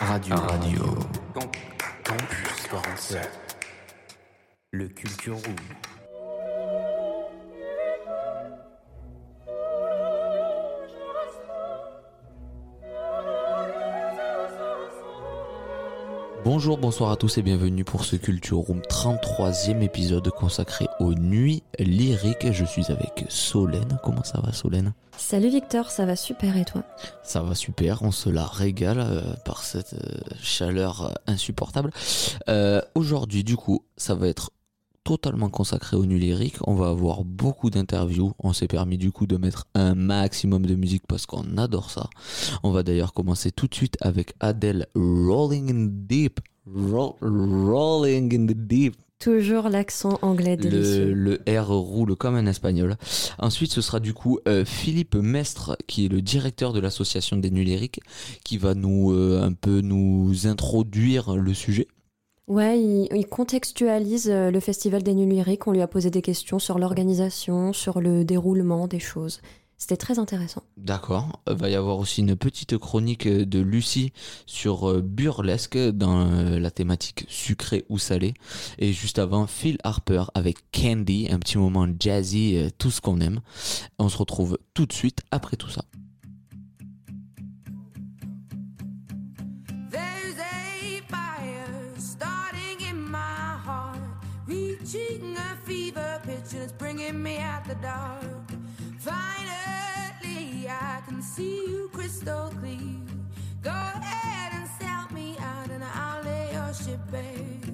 Radio. Radio. Campus 47. Le Culture Room. Bonjour, bonsoir à tous et bienvenue pour ce Culture Room 33e épisode consacré aux nuits lyriques. Je suis avec Solène. Comment ça va Solène? Salut Victor, ça va super et toi? Ça va super, on se la régale euh, par cette euh, chaleur euh, insupportable. Euh, Aujourd'hui du coup, ça va être totalement consacré aux nuits lyriques. On va avoir beaucoup d'interviews. On s'est permis du coup de mettre un maximum de musique parce qu'on adore ça. On va d'ailleurs commencer tout de suite avec Adele Rolling in the Deep. Roll- rolling in the Deep. Toujours l'accent anglais Le, délicieux. le R roule comme un espagnol. Ensuite, ce sera du coup euh, Philippe Mestre, qui est le directeur de l'association des nuits lyriques, qui va nous euh, un peu nous introduire le sujet. Ouais, il, il contextualise euh, le festival des nuits lyriques. On lui a posé des questions sur l'organisation, sur le déroulement des choses. C'était très intéressant. D'accord. Il va y avoir aussi une petite chronique de Lucie sur euh, burlesque dans euh, la thématique sucré ou salé. Et juste avant, Phil Harper avec Candy, un petit moment jazzy, euh, tout ce qu'on aime. On se retrouve tout de suite après tout ça. There's see you crystal clear. Go ahead and sell me out, and I'll lay your ship bare.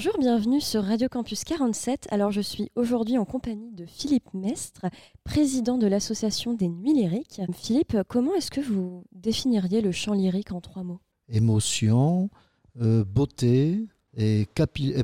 Bonjour, bienvenue sur Radio Campus 47. Alors je suis aujourd'hui en compagnie de Philippe Mestre, président de l'association des Nuits lyriques. Philippe, comment est-ce que vous définiriez le chant lyrique en trois mots? Émotion, euh, beauté et capi-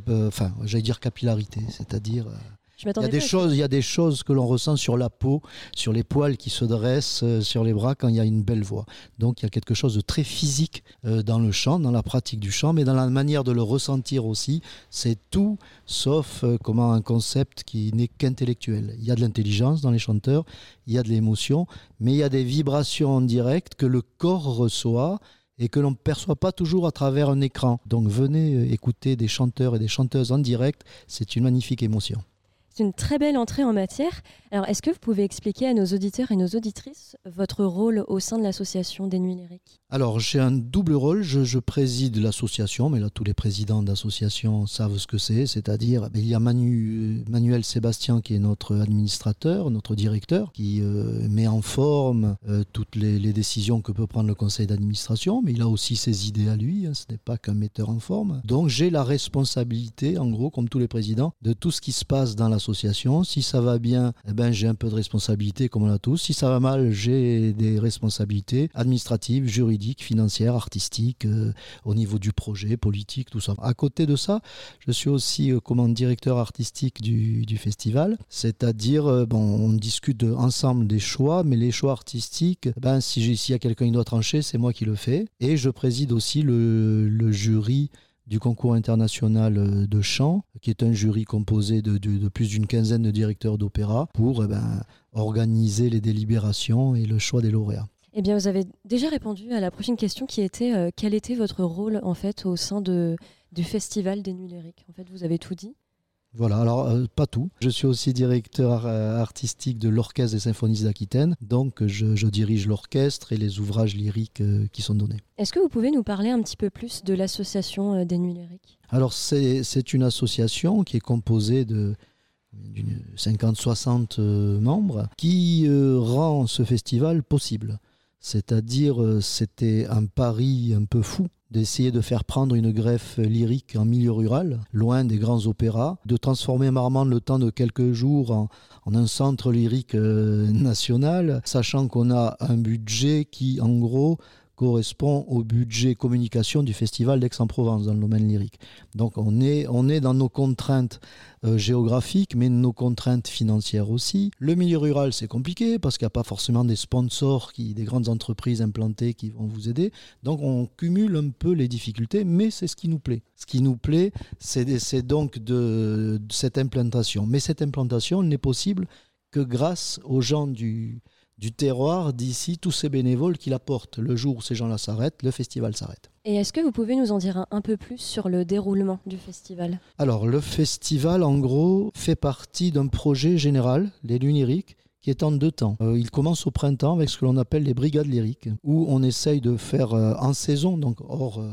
dire capillarité, c'est-à-dire euh, Je il y a des choses, il y a des choses que l'on ressent sur la peau, sur les poils qui se dressent euh, sur les bras quand il y a une belle voix. Donc il y a quelque chose de très physique euh, dans le chant, dans la pratique du chant, mais dans la manière de le ressentir aussi. C'est tout sauf euh, comment un concept qui n'est qu'intellectuel. Il y a de l'intelligence dans les chanteurs, il y a de l'émotion, mais il y a des vibrations en direct que le corps reçoit et que l'on ne perçoit pas toujours à travers un écran. Donc venez écouter des chanteurs et des chanteuses en direct, c'est une magnifique émotion. C'est une très belle entrée en matière. Alors est-ce que vous pouvez expliquer à nos auditeurs et nos auditrices votre rôle au sein de l'association des Nuits lyriques Alors, j'ai un double rôle. Je, préside l'association, mais là, tous les présidents d'associations savent ce que c'est. C'est-à-dire, ben, il y a euh, Manuel Sébastien, qui est notre administrateur, notre directeur, qui euh, met en forme euh, toutes les, les décisions que peut prendre le conseil d'administration, mais il a aussi ses idées à lui. hein, ce n'est pas qu'un metteur en forme. Donc, j'ai la responsabilité, en gros, comme tous les présidents, de tout ce qui se passe dans l'association. Si ça va bien, eh ben, j'ai un peu de responsabilité, comme on a tous. Si ça va mal, j'ai des responsabilités administratives, juridiques, financières, artistiques, euh, au niveau du projet, politique, tout ça. À côté de ça, je suis aussi euh, comme directeur artistique du, festival, c'est-à-dire, euh, bon, on discute ensemble des choix, mais les choix artistiques, ben, si j'ai- s'il y a quelqu'un qui doit trancher, c'est moi qui le fais. Et je préside aussi le, le jury du concours international euh, de chant, qui est un jury composé de, plus d'une quinzaine de directeurs d'opéra pour eh ben, organiser les délibérations et le choix des lauréats. Eh bien, vous avez déjà répondu à la prochaine question qui était euh, quel était votre rôle en fait au sein de, du festival des Nuits lyriques? En fait, vous avez tout dit. Voilà, alors euh, pas tout. Je suis aussi directeur euh, artistique de l'Orchestre des Symphonies d'Aquitaine, donc je, je dirige l'orchestre et les ouvrages lyriques euh, qui sont donnés. Est-ce que vous pouvez nous parler un petit peu plus de l'association des Nuits lyriques? Alors c'est une association qui est composée de d'une 50-60 euh, membres qui rend ce festival possible. C'est-à-dire, c'était un pari un peu fou d'essayer de faire prendre une greffe lyrique en milieu rural, loin des grands opéras, de transformer Marmande le temps de quelques jours en, en un centre lyrique euh, national, sachant qu'on a un budget qui, en gros, correspond au budget communication du festival d'Aix-en-Provence dans le domaine lyrique. Donc on est, on est dans nos contraintes euh, géographiques, mais nos contraintes financières aussi. Le milieu rural, c'est compliqué parce qu'il n'y a pas forcément des sponsors, qui, des grandes entreprises implantées qui vont vous aider. Donc on cumule un peu les difficultés, mais c'est ce qui nous plaît. Ce qui nous plaît, c'est donc de cette implantation. Mais cette implantation n'est possible que grâce aux gens du, du terroir d'ici, tous ces bénévoles qui l'apportent. Le jour où ces gens-là s'arrêtent, le festival s'arrête. Et est-ce que vous pouvez nous en dire un, un peu plus sur le déroulement du festival? Alors, le festival, en gros, fait partie d'un projet général, les Nuits lyriques, qui est en deux temps. Euh, il commence au printemps avec ce que l'on appelle les brigades lyriques, où on essaye de faire euh, en saison, donc hors, euh,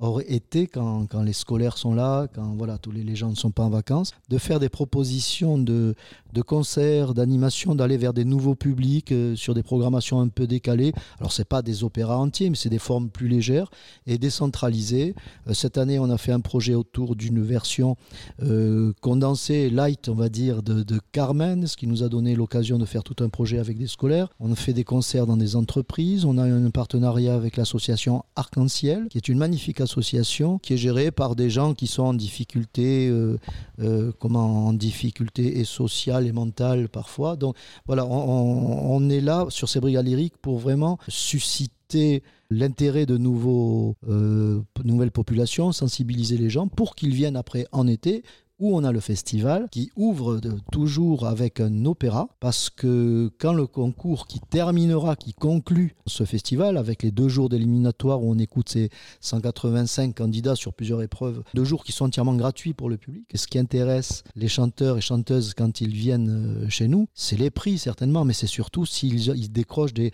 hors été, quand, quand les scolaires sont là, quand voilà, tous les, les gens ne sont pas en vacances, de faire des propositions de, de concerts, d'animations, d'aller vers des nouveaux publics euh, sur des programmations un peu décalées. Alors, c'est pas des opéras entiers, mais c'est des formes plus légères et décentralisées. Euh, cette année, on a fait un projet autour d'une version euh, condensée, light, on va dire, de, de Carmen, ce qui nous a donné l'occasion de faire tout un projet avec des scolaires. On a fait des concerts dans des entreprises. On a un partenariat avec l'association Arc-en-Ciel, qui est une magnifique association qui est gérée par des gens qui sont en difficulté, euh, euh, comment, en difficulté et sociale et mentale parfois. Donc voilà, on, est là sur ces brigades lyriques pour vraiment susciter l'intérêt de nouveaux, euh, nouvelles populations, sensibiliser les gens pour qu'ils viennent après en été où on a le festival qui ouvre de- toujours avec un opéra parce que quand le concours qui terminera, qui conclut ce festival avec les deux jours d'éliminatoire où on écoute ces 185 candidats sur plusieurs épreuves, deux jours qui sont entièrement gratuits pour le public. Ce qui intéresse les chanteurs et chanteuses quand ils viennent euh, chez nous, c'est les prix certainement, mais c'est surtout s'ils ils décrochent des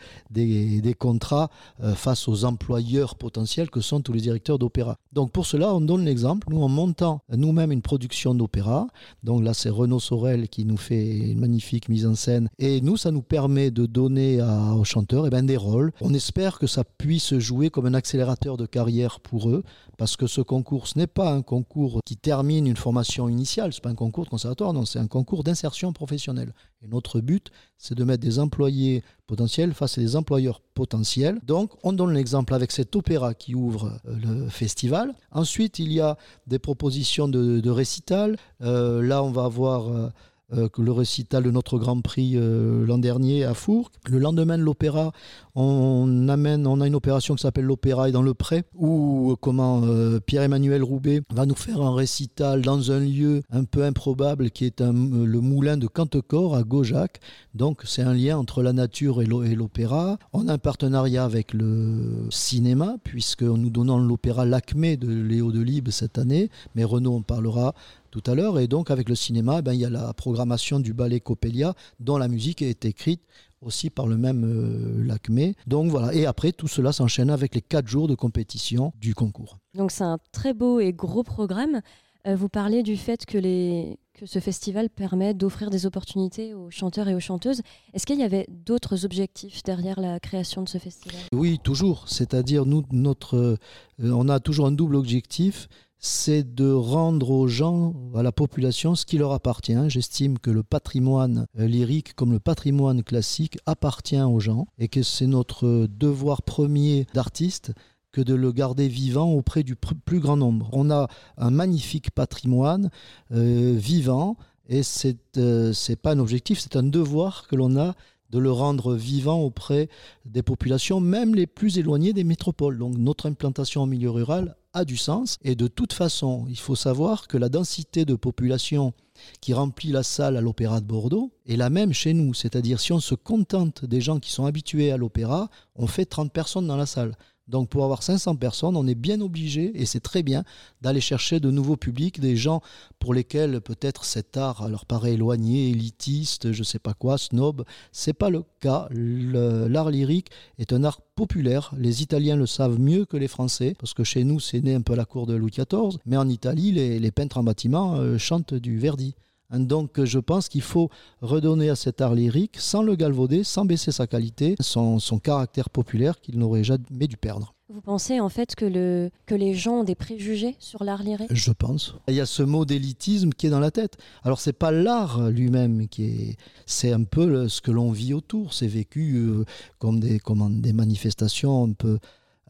contrats euh, face aux employeurs potentiels que sont tous les directeurs d'opéra. Donc pour cela, on donne l'exemple, nous en montant nous-mêmes une production d'opéra, donc là c'est Renaud Sorel qui nous fait une magnifique mise en scène, et nous ça nous permet de donner aux chanteurs eh ben, des rôles. On espère que ça puisse jouer comme un accélérateur de carrière pour eux, parce que ce concours, ce n'est pas un concours qui termine une formation initiale, c'est pas un concours de conservatoire, non, c'est un concours d'insertion professionnelle. Et notre but, c'est de mettre des employés potentiels face à des employeurs potentiels. Donc, on donne l'exemple avec cet opéra qui ouvre euh, le festival. Ensuite, il y a des propositions de, récital. Euh, là, on va avoir euh, le récital de notre Grand Prix l'an dernier à Fourques. Le lendemain de l'opéra, on amène, on a une opération qui s'appelle l'Opéra et dans le Pré, où euh, comment euh, Pierre-Emmanuel Roubaix va nous faire un récital dans un lieu un peu improbable qui est euh, le moulin de Cantecor à Gaujac. Donc c'est un lien entre la nature et l'o- et l'opéra. On a un partenariat avec le cinéma, puisque nous donnons l'opéra L'Acmé de Léo Delibes cette année, mais Renaud en parlera tout à l'heure. Et donc avec le cinéma, ben, il y a la programmation du ballet Coppelia, dont la musique est écrite aussi par le même euh, Lacmé. Donc voilà, et après tout cela s'enchaîne avec les quatre jours de compétition du concours. Donc c'est un très beau et gros programme. Euh, vous parlez du fait que, les... que ce festival permet d'offrir des opportunités aux chanteurs et aux chanteuses. Est-ce qu'il y avait d'autres objectifs derrière la création de ce festival? Oui, toujours. C'est-à-dire, nous, notre, euh, on a toujours un double objectif, c'est de rendre aux gens, à la population, ce qui leur appartient. J'estime que le patrimoine euh, lyrique, comme le patrimoine classique, appartient aux gens et que c'est notre devoir premier d'artiste que de le garder vivant auprès du plus grand nombre. On a un magnifique patrimoine euh, vivant et c'est euh, pas un objectif, c'est un devoir que l'on a de le rendre vivant auprès des populations, même les plus éloignées des métropoles. Donc notre implantation en milieu rural a du sens. Et de toute façon, il faut savoir que la densité de population qui remplit la salle à l'Opéra de Bordeaux est la même chez nous. C'est-à-dire si on se contente des gens qui sont habitués à l'opéra, on fait 30 personnes dans la salle. Donc pour avoir 500 personnes, on est bien obligé, et c'est très bien, d'aller chercher de nouveaux publics, des gens pour lesquels peut-être cet art leur paraît éloigné, élitiste, je sais pas quoi, snob. C'est pas le cas. L'art lyrique est un art populaire. Les Italiens le savent mieux que les Français, parce que chez nous, c'est né un peu à la cour de Louis XIV, mais en Italie, les, les peintres en bâtiment euh, chantent du Verdi. Hein, Donc je pense qu'il faut redonner à cet art lyrique, sans le galvauder, sans baisser sa qualité, son, son caractère populaire qu'il n'aurait jamais dû perdre. Vous pensez en fait que, le... que les gens ont des préjugés sur l'art lyrique? Je pense. Il y a ce mot d'élitisme qui est dans la tête. Alors c'est pas l'art lui-même qui est, c'est un peu le- ce que l'on vit autour. C'est vécu euh, comme des, comment, des manifestations un peu,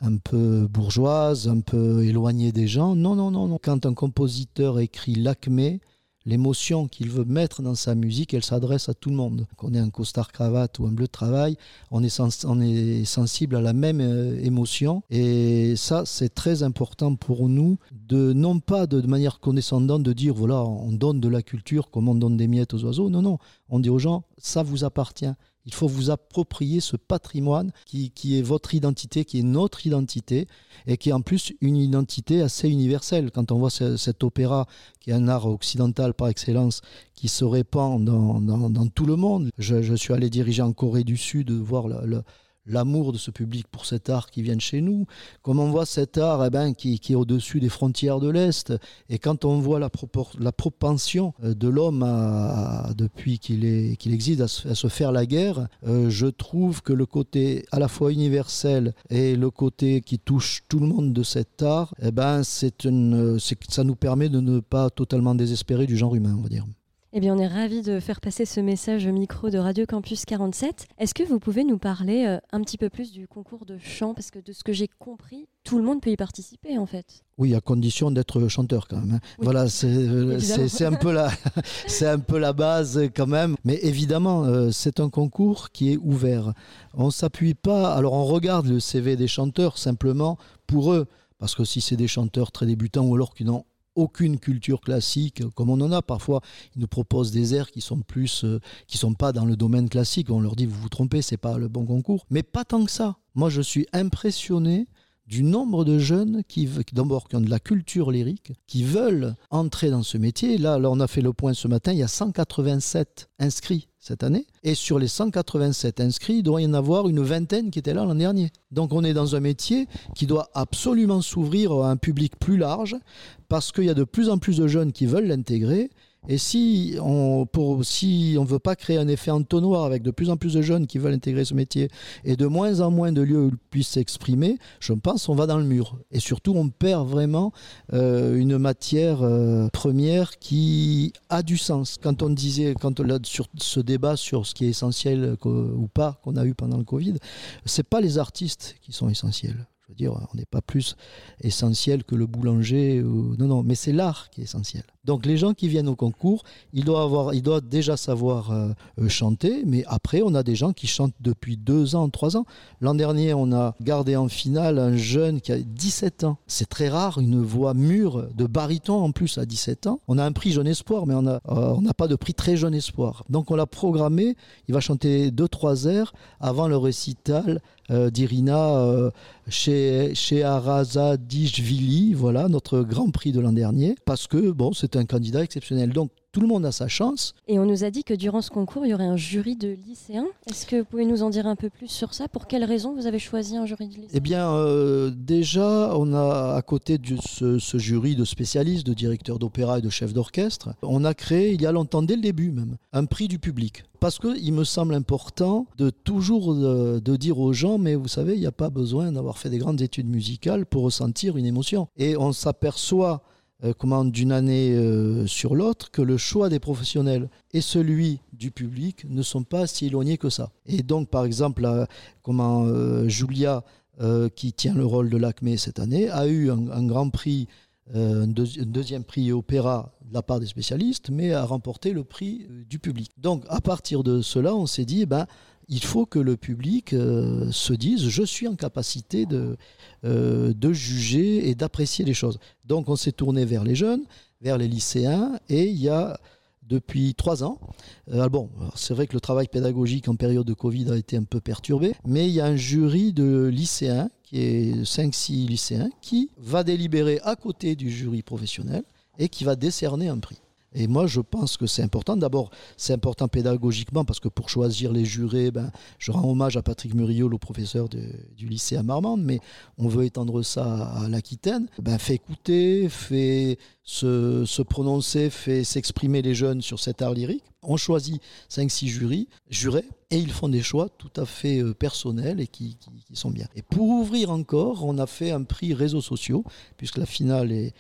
un peu bourgeoises, un peu éloignées des gens. Non, non, non, non. Quand un compositeur écrit l'acmé, l'émotion qu'il veut mettre dans sa musique, elle s'adresse à tout le monde. Qu'on ait un costard cravate ou un bleu de travail, on est, sens- on est sensible à la même euh, émotion. Et ça, c'est très important pour nous, de non pas de, de manière condescendante de dire, voilà, on donne de la culture comme on donne des miettes aux oiseaux. Non, non, on dit aux gens, ça vous appartient. Il faut vous approprier ce patrimoine qui, qui est votre identité, qui est notre identité, et qui est en plus une identité assez universelle. Quand on voit ce- cet opéra, qui est un art occidental par excellence, qui se répand dans, dans- tout le monde. Je, je suis allé diriger en Corée du Sud, voir la- l'amour de ce public pour cet art qui vient de chez nous. Comme on voit cet art eh ben, qui, est au-dessus des frontières de l'Est, et quand on voit la, propension euh, de l'homme depuis qu'il existe à se, faire la guerre, euh, je trouve que le côté à la fois universel et le côté qui touche tout le monde de cet art, eh ben, c'est une, ça nous permet de ne pas totalement désespérer du genre humain, on va dire. Eh bien, on est ravis de faire passer ce message au micro de Radio Campus 47. Est-ce que vous pouvez nous parler euh, un petit peu plus du concours de chant? Parce que de ce que j'ai compris, tout le monde peut y participer en fait. Oui, à condition d'être chanteur quand même. hein. Oui. Voilà, c'est euh, c'est un peu la un peu la base quand même. Mais évidemment, euh, c'est un concours qui est ouvert. On s'appuie pas. Alors on regarde le CV des chanteurs simplement pour eux, parce que si c'est des chanteurs très débutants ou alors qui n'ont aucune culture classique, comme on en a parfois, ils nous proposent des airs qui sont plus, euh, qui sont pas dans le domaine classique. On leur dit vous vous trompez, c'est pas le bon concours. Mais pas tant que ça. Moi, je suis impressionné du nombre de jeunes qui, d'abord, qui ont de la culture lyrique, qui veulent entrer dans ce métier. Là, là, on a fait le point ce matin, il y a 187 inscrits. Cette année. Et sur les 187 inscrits, il doit y en avoir une vingtaine qui étaient là l'an dernier. Donc on est dans un métier qui doit absolument s'ouvrir à un public plus large parce qu'il y a de plus en plus de jeunes qui veulent l'intégrer. Et si on pour, si on veut pas créer un effet entonnoir avec de plus en plus de jeunes qui veulent intégrer ce métier et de moins en moins de lieux où ils puissent s'exprimer, je pense qu'on va dans le mur. Et surtout, on perd vraiment euh, une matière euh, première qui a du sens. Quand on disait, quand on a sur ce débat sur ce qui est essentiel qu'o- ou pas qu'on a eu pendant le Covid, c'est pas les artistes qui sont essentiels. On n'est pas plus essentiel que le boulanger. Ou... Non, non, mais c'est l'art qui est essentiel. Donc les gens qui viennent au concours, ils doivent, avoir, déjà savoir euh, chanter, mais après, on a des gens qui chantent depuis deux ans, trois ans. L'an dernier, on a gardé en finale un jeune qui a 17 ans. C'est très rare, une voix mûre de baryton en plus à 17 ans. On a un prix jeune espoir, mais on n'a euh, on n'a pas de prix très jeune espoir. Donc on l'a programmé, il va chanter deux, trois airs avant le récital d'Irina euh, chez, chez Arazadishvili, voilà, notre grand prix de l'an dernier, parce que bon, c'est un candidat exceptionnel. Donc tout le monde a sa chance. Et on nous a dit que durant ce concours, il y aurait un jury de lycéens. Est-ce que vous pouvez nous en dire un peu plus sur ça? Pour quelles raisons vous avez choisi un jury de lycéens? Eh bien, euh, déjà, on a à côté de ce, ce jury de spécialistes, de directeurs d'opéra et de chefs d'orchestre, on a créé, il y a longtemps, dès le début même, un prix du public. Parce qu'il me semble important de toujours euh, de dire aux gens, mais vous savez, il n'y a pas besoin d'avoir fait des grandes études musicales pour ressentir une émotion. Et on s'aperçoit euh, comment d'une année euh, sur l'autre que le choix des professionnels et celui du public ne sont pas si éloignés que ça. Et donc, par exemple, là, comment euh, Julia, qui tient le rôle de l'ACME cette année, a eu un, grand prix, un, deuxi- un deuxième prix opéra de la part des spécialistes, mais a remporté le prix du public. Donc, à partir de cela, on s'est dit, eh ben, il faut que le public euh, se dise, je suis en capacité de, euh, de juger et d'apprécier les choses. Donc, on s'est tourné vers les jeunes, vers les lycéens, et il y a depuis trois ans. Euh, bon, c'est vrai que le travail pédagogique en période de Covid a été un peu perturbé, mais il y a un jury de lycéens, qui est 5-6 lycéens, qui va délibérer à côté du jury professionnel et qui va décerner un prix. Et moi, je pense que c'est important. D'abord, c'est important pédagogiquement parce que pour choisir les jurés, ben, je rends hommage à Patrick Muriot, le professeur du lycée à Marmande, mais on veut étendre ça à l'Aquitaine. Ben, fait écouter, fait se, prononcer, fait s'exprimer les jeunes sur cet art lyrique. On choisit 5-6 jurys, jurés, et ils font des choix tout à fait euh, personnels et qui sont bien. Et pour ouvrir encore, on a fait un prix réseaux sociaux, puisque la finale est,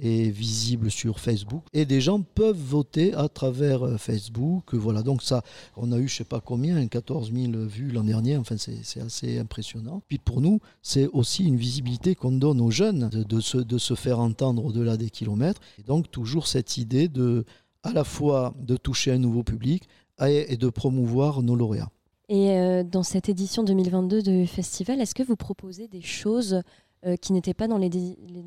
est visible sur Facebook et des gens peuvent voter à travers euh, Facebook. Voilà, donc ça, on a eu je sais pas combien, 14 000 vues l'an dernier. Enfin, c'est assez impressionnant. Puis pour nous, c'est aussi une visibilité qu'on donne aux jeunes de, de se, de se faire entendre au-delà des kilomètres. Et donc toujours cette idée de à la fois de toucher un nouveau public et, de promouvoir nos lauréats. Et euh, dans cette édition 2022 de festival, est-ce que vous proposez des choses euh, qui n'étaient pas dans les,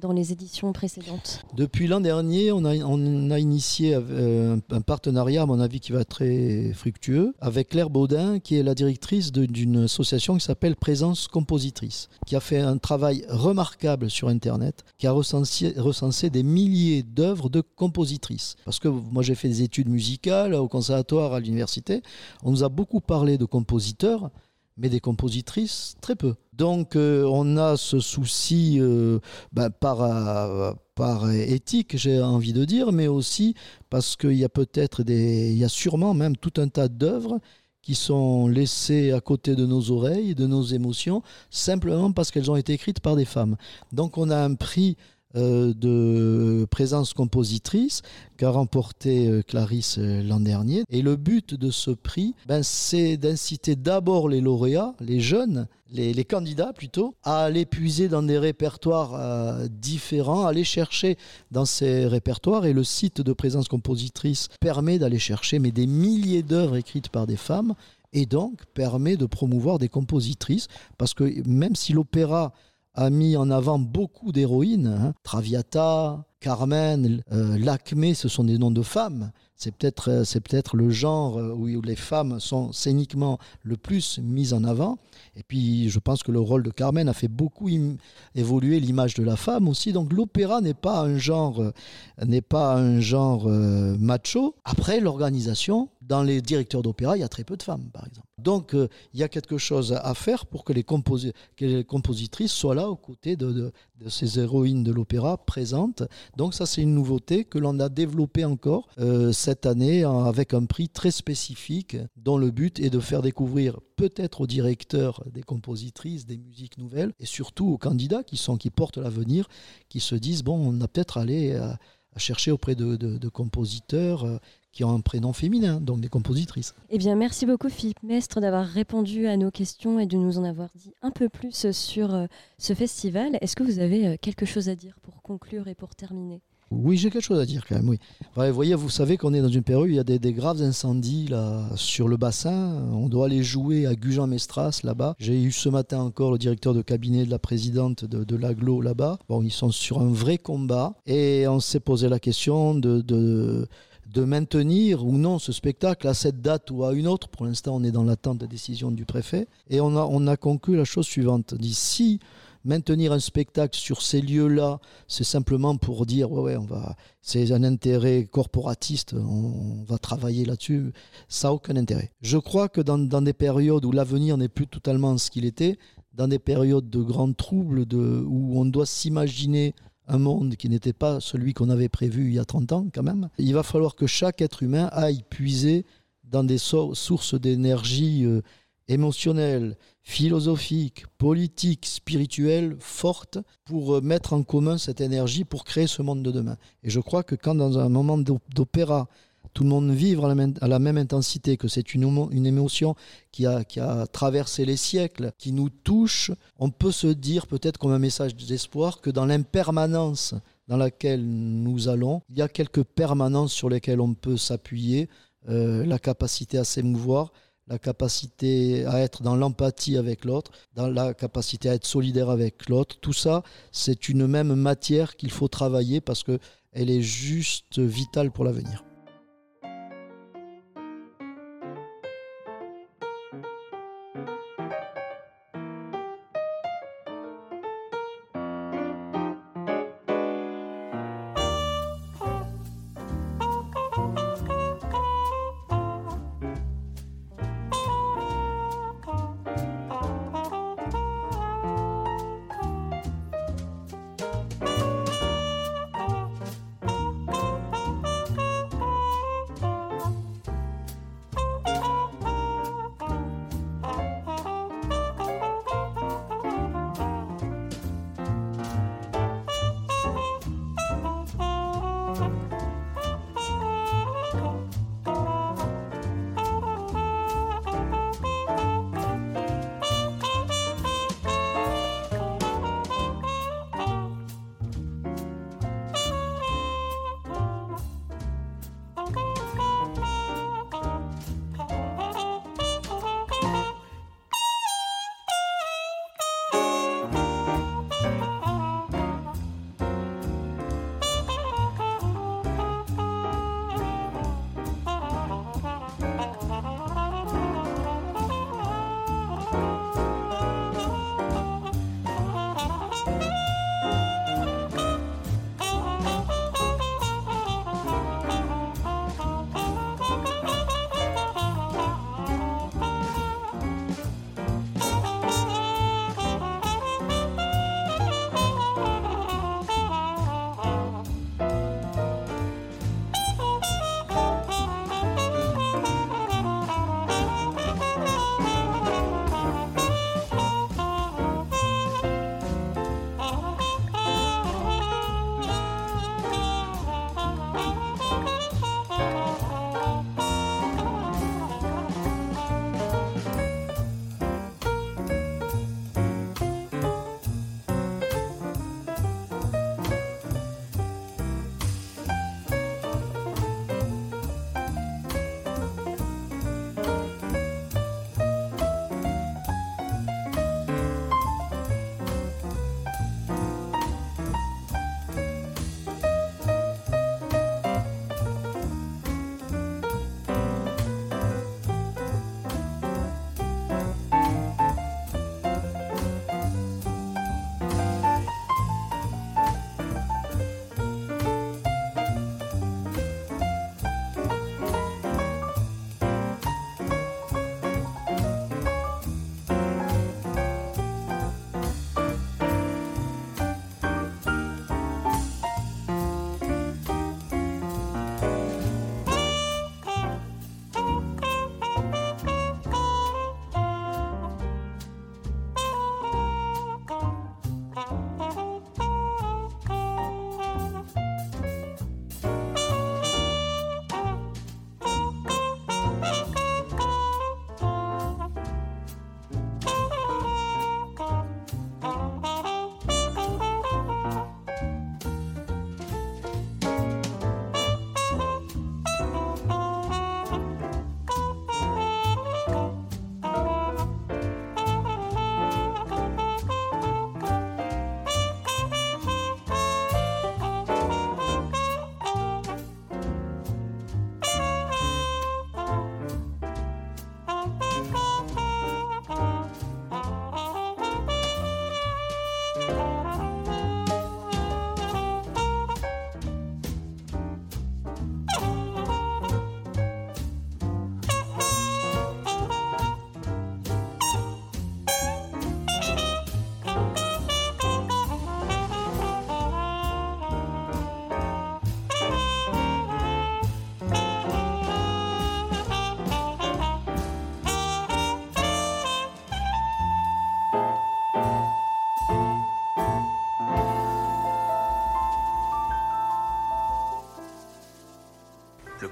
dans les éditions précédentes Depuis l'an dernier, on a, initié euh, un, partenariat, à mon avis, qui va très fructueux, avec Claire Baudin, qui est la directrice d'une association qui s'appelle Présence Compositrice, qui a fait un travail remarquable sur Internet, qui a recensé des milliers d'œuvres de compositrices. Parce que moi, j'ai fait des études musicales au conservatoire, à l'université. On nous a beaucoup parlé de compositeurs, mais des compositrices, très peu. Donc euh, on a ce souci euh, ben, par, euh, par éthique, j'ai envie de dire, mais aussi parce qu'il y a peut-être des, il y a sûrement même tout un tas d'œuvres qui sont laissées à côté de nos oreilles, de nos émotions, simplement parce qu'elles ont été écrites par des femmes. Donc on a un prix de présence compositrice qu'a remporté euh, Clarisse euh, l'an dernier. Et le but de ce prix, ben, c'est d'inciter d'abord les lauréats, les jeunes, les, candidats plutôt, à aller puiser dans des répertoires euh, différents, à aller chercher dans ces répertoires. Et le site de présence compositrice permet d'aller chercher mais des milliers d'œuvres écrites par des femmes et donc permet de promouvoir des compositrices parce que même si l'opéra a mis en avant beaucoup d'héroïnes, hein, Traviata, Carmen, euh, Lacmé, ce sont des noms de femmes. C'est peut-être euh, peut-être le genre euh, où, les femmes sont scéniquement le plus mises en avant. Et puis je pense que le rôle de Carmen a fait beaucoup évoluer l'image de la femme aussi. Donc l'opéra n'est pas un genre euh, pas un genre macho. Après l'organisation dans les directeurs d'opéra, il y a très peu de femmes, par exemple. Donc, euh, il y a quelque chose à faire pour que les, compositrices soient là aux côtés de, ces héroïnes de l'opéra présentes. Donc, ça, c'est une nouveauté que l'on a développée encore euh, cette année avec un prix très spécifique dont le but est de faire découvrir peut-être aux directeurs des compositrices des musiques nouvelles et surtout aux candidats qui, sont, qui portent l'avenir, qui se disent, bon, on a peut-être allé à chercher auprès de, de- compositeurs euh, qui ont un prénom féminin, donc des compositrices. Eh bien, merci beaucoup Philippe Mestre d'avoir répondu à nos questions et de nous en avoir dit un peu plus sur euh, ce festival. Est-ce que vous avez euh, quelque chose à dire pour conclure et pour terminer? Oui, j'ai quelque chose à dire quand même, oui. Vous voyez, vous savez qu'on est dans une période où il y a des, graves incendies là, sur le bassin. On doit aller jouer à Gujan-Mestras là-bas. J'ai eu ce matin encore le directeur de cabinet de la présidente de, l'aglo là-bas. Bon, ils sont sur un vrai combat et on s'est posé la question de, maintenir ou non ce spectacle à cette date ou à une autre. Pour l'instant, on est dans l'attente de décision du préfet. Et on a, on a conclu la chose suivante. Dit si maintenir un spectacle sur ces lieux-là, c'est simplement pour dire ouais, ouais, on va, c'est un intérêt corporatiste, on, va travailler là-dessus, ça n'a aucun intérêt. Je crois que dans, dans des périodes où l'avenir n'est plus totalement ce qu'il était, dans des périodes de grands troubles, de, où on doit s'imaginer un monde qui n'était pas celui qu'on avait prévu il y a 30 ans quand même, il va falloir que chaque être humain aille puiser dans des so- sources d'énergie euh, émotionnelle, philosophique, politique, spirituelle forte pour euh, mettre en commun cette énergie pour créer ce monde de demain. Et je crois que quand dans un moment d'op- d'opéra, tout le monde vit à la même, intensité, que c'est une émotion qui a, qui a traversé les siècles, qui nous touche, on peut se dire peut-être comme un message d'espoir que dans l'impermanence dans laquelle nous allons, il y a quelques permanences sur lesquelles on peut s'appuyer, euh, la capacité à s'émouvoir, la capacité à être dans l'empathie avec l'autre, dans la capacité à être solidaire avec l'autre. Tout ça, c'est une même matière qu'il faut travailler parce que elle est juste vitale pour l'avenir.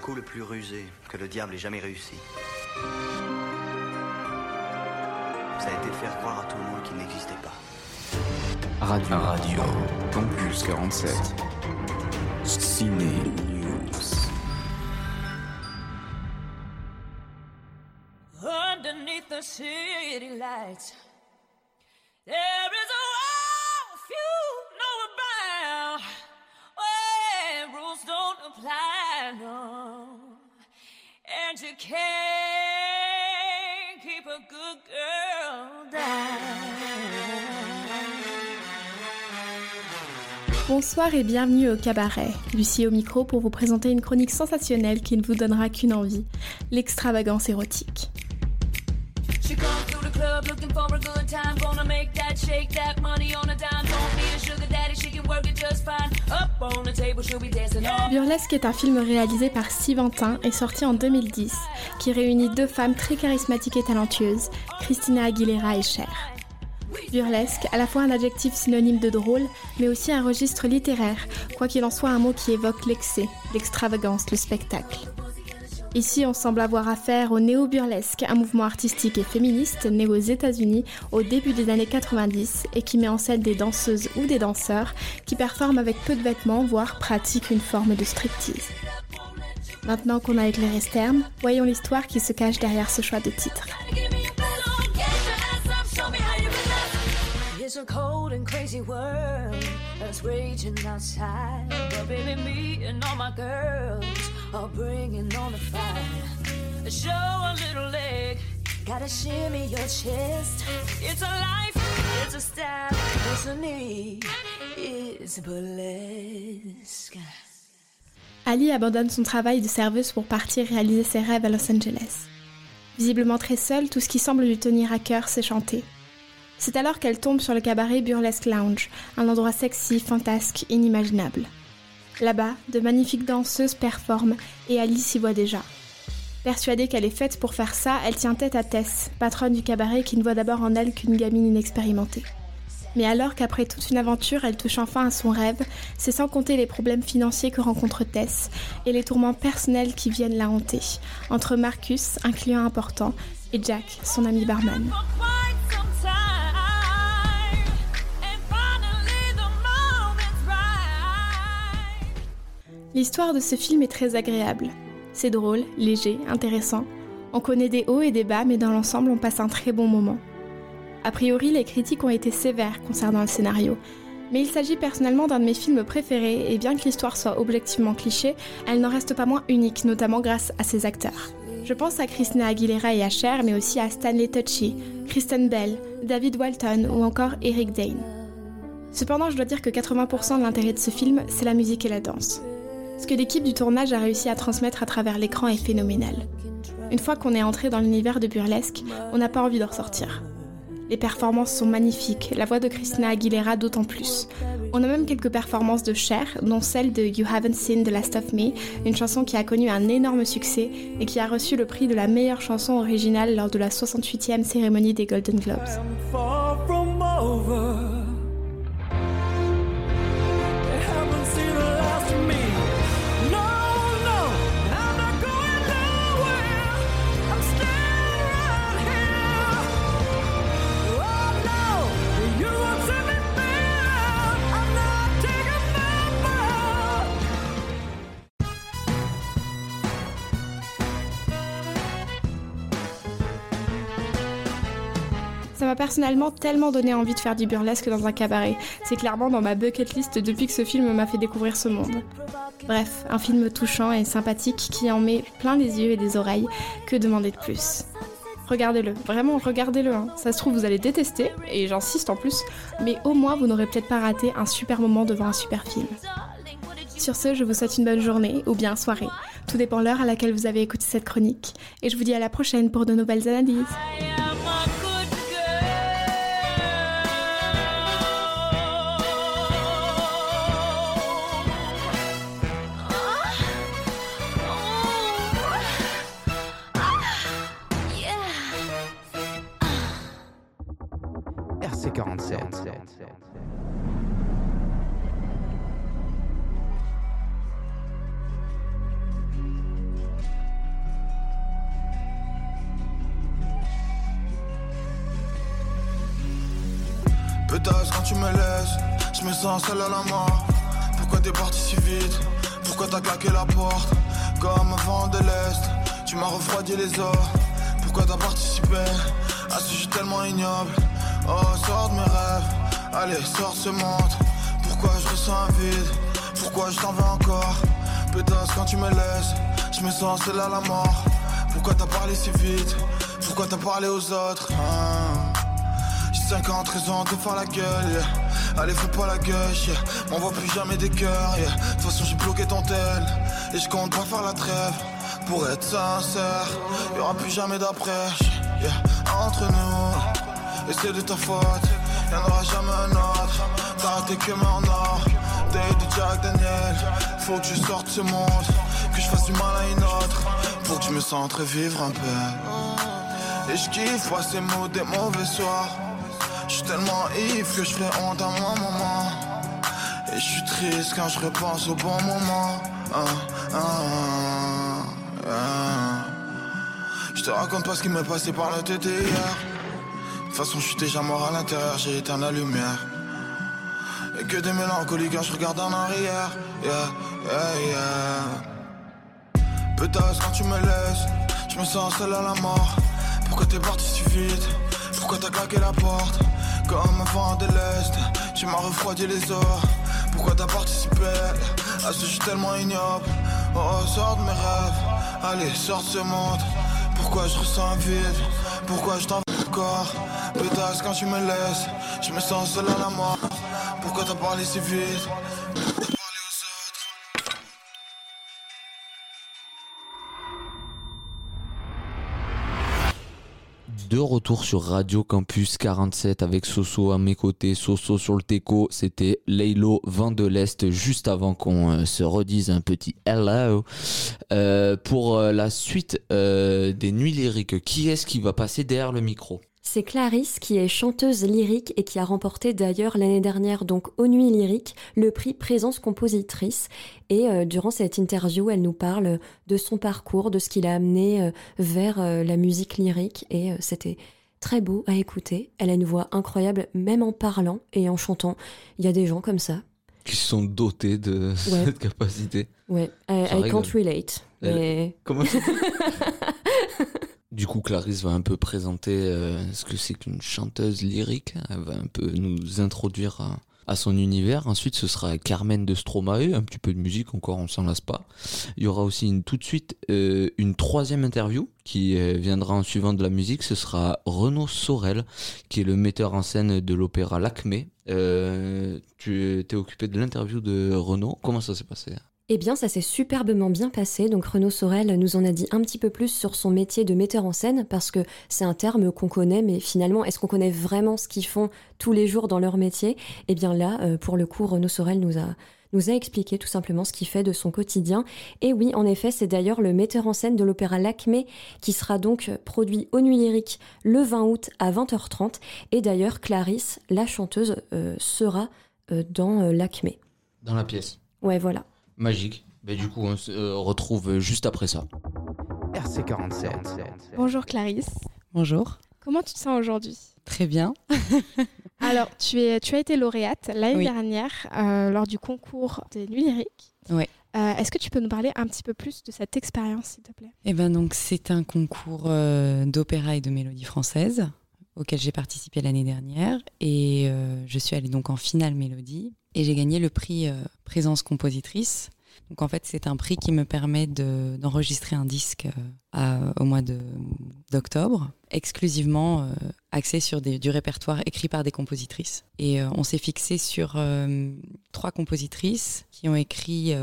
Coup le plus rusé que le diable ait jamais réussi. Ça a été de faire croire à tout le monde qu'il n'existait pas. Radio. Radio. Campus 47. Ciné News. Underneath the city Bonsoir et bienvenue au cabaret. Lucie au micro pour vous présenter une chronique sensationnelle qui ne vous donnera qu'une envie, l'extravagance érotique. Burlesque est un film réalisé par Siventin et sorti en 2010, qui réunit deux femmes très charismatiques et talentueuses, Christina Aguilera et Cher. Burlesque, à la fois un adjectif synonyme de drôle, mais aussi un registre littéraire, quoi qu'il en soit un mot qui évoque l'excès, l'extravagance, le spectacle. Ici, on semble avoir affaire au néo-burlesque, un mouvement artistique et féministe né aux États-Unis au début des années 90 et qui met en scène des danseuses ou des danseurs qui performent avec peu de vêtements, voire pratiquent une forme de striptease. Maintenant qu'on a éclairé ce terme, voyons l'histoire qui se cache derrière ce choix de titre. It's a cold and crazy world that's raging outside. But baby, me and all my girls are bringing on the fire. Show a little leg, gotta shimmy your chest. It's a life, it's a style, it's a need, it's burlesque. Ali abandonne son travail de serveuse pour partir réaliser ses rêves à Los Angeles. Visiblement très seule, tout ce qui semble lui tenir à cœur, c'est chanter. C'est alors qu'elle tombe sur le cabaret Burlesque Lounge, un endroit sexy, fantasque, inimaginable. Là-bas, de magnifiques danseuses performent et Ali s'y voit déjà. Persuadée qu'elle est faite pour faire ça, elle tient tête à Tess, patronne du cabaret qui ne voit d'abord en elle qu'une gamine inexpérimentée. Mais alors qu'après toute une aventure, elle touche enfin à son rêve, c'est sans compter les problèmes financiers que rencontre Tess et les tourments personnels qui viennent la hanter, entre Marcus, un client important, et Jack, son ami barman. L'histoire de ce film est très agréable. C'est drôle, léger, intéressant. On connaît des hauts et des bas, mais dans l'ensemble, on passe un très bon moment. A priori, les critiques ont été sévères concernant le scénario. Mais il s'agit personnellement d'un de mes films préférés, et bien que l'histoire soit objectivement cliché, elle n'en reste pas moins unique, notamment grâce à ses acteurs. Je pense à Christina Aguilera et à Cher, mais aussi à Stanley Tucci, Kristen Bell, David Walton ou encore Eric Dane. Cependant, je dois dire que 80% de l'intérêt de ce film, c'est la musique et la danse. Ce que l'équipe du tournage a réussi à transmettre à travers l'écran est phénoménal. Une fois qu'on est entré dans l'univers de Burlesque, on n'a pas envie de ressortir. Les performances sont magnifiques, la voix de Christina Aguilera d'autant plus. On a même quelques performances de Cher, dont celle de You Haven't Seen the Last of Me, une chanson qui a connu un énorme succès et qui a reçu le prix de la meilleure chanson originale lors de la 68e cérémonie des Golden Globes. Personnellement tellement donné envie de faire du burlesque dans un cabaret. C'est clairement dans ma bucket list depuis que ce film m'a fait découvrir ce monde. Bref, un film touchant et sympathique qui en met plein les yeux et des oreilles. Que demander de plus? Regardez-le, vraiment regardez-le. hein. Ça se trouve, vous allez détester, et j'insiste en plus, mais au moins vous n'aurez peut-être pas raté un super moment devant un super film. Sur ce, je vous souhaite une bonne journée ou bien soirée. Tout dépend l'heure à laquelle vous avez écouté cette chronique. Et je vous dis à la prochaine pour de nouvelles analyses. Me sens seul à la mort. Pourquoi t'es parti si vite? Pourquoi t'as claqué la porte? Comme un vent de l'Est, tu m'as refroidi les os. Pourquoi t'as participé? À ce jeu tellement ignoble. Oh, sors de mes rêves, allez, sors ce monde. Pourquoi je ressens un vide? Pourquoi je t'en veux encore? Pétasse quand tu me laisses, je me sens seul à la mort. Pourquoi t'as parlé si vite? Pourquoi t'as parlé aux autres? Hein? 50 raisons de faire la gueule, yeah. Allez, fais pas la gueule, yeah. M'envoie plus jamais des cœurs, yeah. De toute façon, j'ai bloqué ton tel. Et je compte pas faire la trêve. Pour être sincère, y'aura plus jamais d'après. Entre nous, et c'est de ta faute. Y'en aura jamais un autre. T'as raté que en or. De Jack Daniel. Faut que je sorte ce monde. Que je fasse du mal à une autre. Pour que je me sente revivre un peu. Et je kiffe passer mots des mauvais soirs. Je suis tellement ivre que je fais honte à mon maman. Et je suis triste quand je repense au bon moment. Ah, ah, ah. Je te raconte pas ce qui m'est passé par la tête hier. De toute façon, je suis déjà mort à l'intérieur, j'ai éteint la lumière. Et que des mélancolies quand je regarde en arrière. Yeah, yeah, yeah. Pétasse quand tu me laisses, je me sens seul à la mort. Pourquoi t'es parti si vite? Pourquoi t'as claqué la porte? Comme un vent de l'Est, tu m'as refroidi les os. Pourquoi t'as participé? À ce jeu tellement ignoble. Oh, sors de mes rêves, allez, sors de ce monde. Pourquoi je ressens un vide? Pourquoi je t'en veux encore Pétasse quand tu me laisses, je me sens seul à la mort. Pourquoi t'as parlé si vite? De retour sur Radio Campus 47 avec Soso à mes côtés, Soso sur le teco, c'était Laylo Vent de l'Est juste avant qu'on euh, se redise un petit hello. Euh, pour euh, la suite des nuits lyriques, qui est-ce qui va passer derrière le micro? C'est Clarisse qui est chanteuse lyrique et qui a remporté d'ailleurs l'année dernière, donc aux Nuits Lyriques, le prix Présence Compositrice. Et euh, durant cette interview, elle nous parle de son parcours, de ce qui l'a amené euh, vers euh, la musique lyrique. Et c'était très beau à écouter. Elle a une voix incroyable, même en parlant et en chantant. Il y a des gens comme ça. Qui sont dotés de Ouais. cette capacité. Ouais, I, Ça I can't relate. Mais Comment Du coup, Clarisse va un peu présenter euh, ce que c'est qu'une chanteuse lyrique. Elle va un peu nous introduire à, son univers. Ensuite, ce sera Carmen de Stromae, un petit peu de musique encore, on s'en lasse pas. Il y aura aussi tout de suite euh, une troisième interview qui euh, viendra en suivant de la musique. Ce sera Renaud Sorel, qui est le metteur en scène de l'opéra L'Acmé. Tu t'es occupé de l'interview de Renaud. Comment ça s'est passé? Eh bien, ça s'est superbement bien passé. Donc, Renaud Sorel nous en a dit un petit peu plus sur son métier de metteur en scène, parce que c'est un terme qu'on connaît, mais finalement, est-ce qu'on connaît vraiment ce qu'ils font tous les jours dans leur métier? Eh bien là, euh, pour le coup, Renaud Sorel nous a nous a expliqué tout simplement ce qu'il fait de son quotidien. Et oui, en effet, c'est d'ailleurs le metteur en scène de l'opéra L'Acmé qui sera donc produit au Nuit le 20 août à 20h30. Et d'ailleurs, Clarisse, la chanteuse, euh, sera euh, dans euh, L'Acmé. Dans la pièce. Ouais, voilà. Magique. Bah, du coup, on se euh, retrouve juste après ça. RC47. Bonjour Clarisse. Bonjour. Comment tu te sens aujourd'hui? Très bien. Alors, tu, es, tu as été lauréate l'année Oui. dernière euh, lors du concours des Nuits Lyriques. Oui. Euh, Est-ce que tu peux nous parler un petit peu plus de cette expérience, s'il te plaît? Eh ben donc c'est un concours euh, d'opéra et de mélodie française auquel j'ai participé l'année dernière et euh, je suis allée donc en finale mélodie et j'ai gagné le prix euh, présence compositrice. Donc en fait c'est un prix qui me permet de- d'enregistrer un disque euh, au mois d'octobre exclusivement euh, axé sur du répertoire écrit par des compositrices. Et on s'est fixé sur trois compositrices qui ont écrit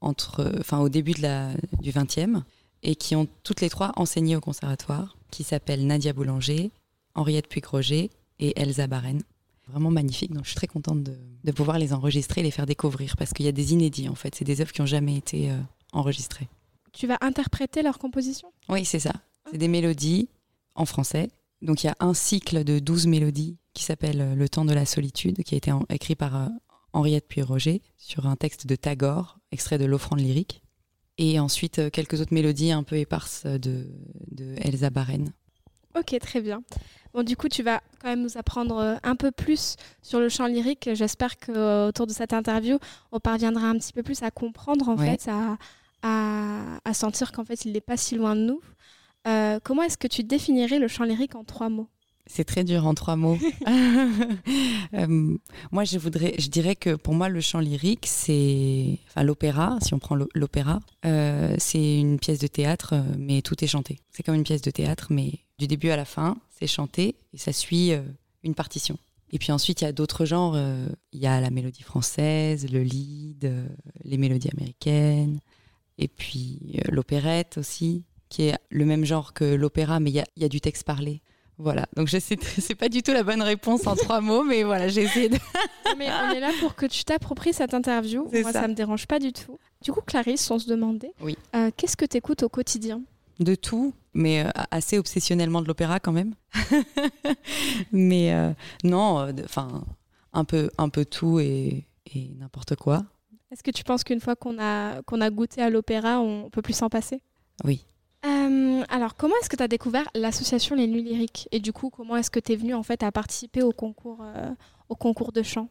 entre, enfin au début du 20e et qui ont toutes les trois enseigné au conservatoire, qui s'appellent Nadia Boulanger, Henriette Puig-Roger et Elsa Barren. Vraiment magnifique, donc je suis très contente de, de pouvoir les enregistrer et les faire découvrir parce qu'il y a des inédits en fait, c'est des œuvres qui n'ont jamais été euh, enregistrées. Tu vas interpréter leur composition? Oui, c'est ça. C'est des mélodies en français. Donc il y a un cycle de 12 mélodies qui s'appelle euh, Le temps de la solitude, qui a été en- écrit par euh, Henriette Puy-Roger sur un texte de Tagore, extrait de l'offrande lyrique. Et ensuite euh, quelques autres mélodies un peu éparses de, de Elsa Barren. Ok, très bien. Bon, du coup, tu vas quand même nous apprendre euh, un peu plus sur le chant lyrique. J'espère qu'autour de cette interview, on parviendra un petit peu plus à comprendre, en Ouais. fait, à, à, à sentir qu'en fait, il n'est pas si loin de nous. Euh, comment est-ce que tu définirais le chant lyrique en trois mots? C'est très dur en trois mots. Euh, moi, je voudrais, je dirais que pour moi, le chant lyrique, c'est, enfin, l'opéra. Si on prend l'o- l'opéra, euh, c'est une pièce de théâtre, euh, mais tout est chanté. C'est comme une pièce de théâtre, mais du début à la fin, c'est chanté et ça suit euh, une partition. Et puis ensuite, il y a d'autres genres. euh, Il y a la mélodie française, le lead, euh, les mélodies américaines, et puis l'opérette aussi, qui est le même genre que l'opéra, mais il y a, il y a du texte parlé. Voilà, donc je sais, c'est pas du tout la bonne réponse en trois mots, mais voilà, j'ai essayé de. Mais on est là pour que tu t'appropries cette interview. Moi, ça. ça. me dérange pas du tout. Du coup, Clarisse, on se demandait Oui. euh, qu'est-ce que tu écoutes au quotidien? De tout, mais euh, assez obsessionnellement de l'opéra quand même. mais euh, non, euh, de- enfin, un peu, un peu tout et, et n'importe quoi. Est-ce que tu penses qu'une fois qu'on a, qu'on a goûté à l'opéra, on peut plus s'en passer? Oui. Euh, alors, comment est-ce que tu as découvert l'association Les Nuits Lyriques? Et du coup, comment est-ce que tu es venue en fait, à participer au concours, euh, au concours de chant?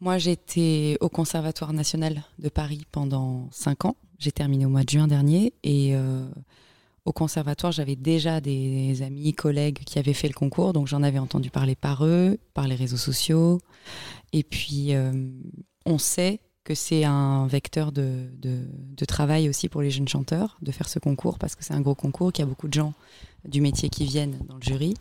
Moi, j'étais au Conservatoire national de Paris pendant cinq ans. J'ai terminé au mois de juin dernier et euh, au conservatoire, j'avais déjà des amis, collègues qui avaient fait le concours, donc j'en avais entendu parler par eux, par les réseaux sociaux. Et puis, euh, on sait que c'est un vecteur de, de- de travail aussi pour les jeunes chanteurs de faire ce concours parce que c'est un gros concours, qu'il y a beaucoup de gens du métier qui viennent dans le jury.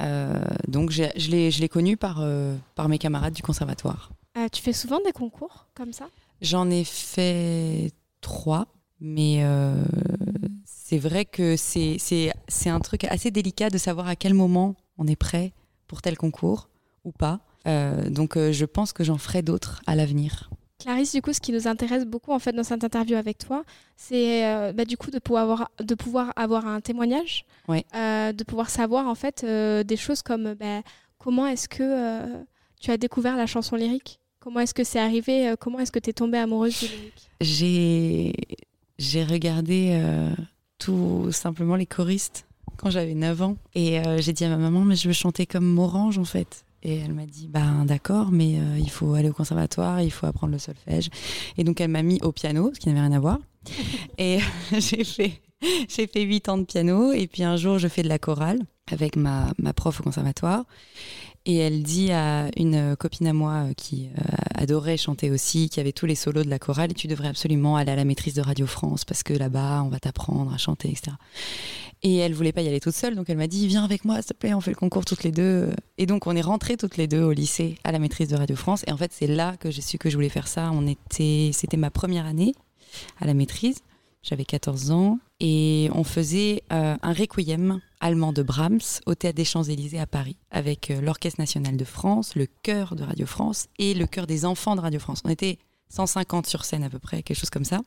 Euh, donc, je l'ai connu par, euh, par mes camarades du conservatoire. Tu fais souvent des concours comme ça? J'en ai fait trois, mais euh, c'est vrai que c'est c'est- c'est un truc assez délicat de savoir à quel moment on est prêt pour tel concours ou pas. Euh, donc euh, je pense que j'en ferai d'autres à l'avenir. Clarisse, du coup, ce qui nous intéresse beaucoup en fait dans cette interview avec toi, c'est euh, bah, du coup de pouvoir avoir, de pouvoir avoir un témoignage, Ouais. de pouvoir savoir en fait des choses comme bah, comment est-ce que tu as découvert la chanson lyrique, comment est-ce que c'est arrivé, comment est-ce que tu es tombée amoureuse du lyrique? J'ai j'ai regardé euh, tout simplement les choristes quand j'avais 9 ans et euh, j'ai dit à ma maman mais je veux chanter comme Morange en fait. Et elle m'a dit ben d'accord mais euh, il faut aller au conservatoire, il faut apprendre le solfège. Et donc elle m'a mis au piano, ce qui n'avait rien à voir. et j'ai fait j'ai fait 8 ans de piano et puis un jour je fais de la chorale avec ma, ma prof au conservatoire et elle dit à une copine à moi euh, qui euh, adorait chanter aussi, qui avait tous les solos de la chorale, tu devrais absolument aller à la maîtrise de Radio France parce que là-bas, on va t'apprendre à chanter, etc. Et elle voulait pas y aller toute seule, donc elle m'a dit viens avec moi, s'il te plaît, on fait le concours toutes les deux. Et donc on est rentrées toutes les deux au lycée à la maîtrise de Radio France. Et en fait, c'est là que j'ai su que je voulais faire ça. On était, c'était ma première année à la maîtrise. J'avais 14 ans et on faisait euh, un requiem allemand de Brahms au Théâtre des Champs-Élysées à Paris avec euh, l'Orchestre national de France, le chœur de Radio France et le chœur des enfants de Radio France. On était 150 sur scène à peu près, quelque chose comme ça.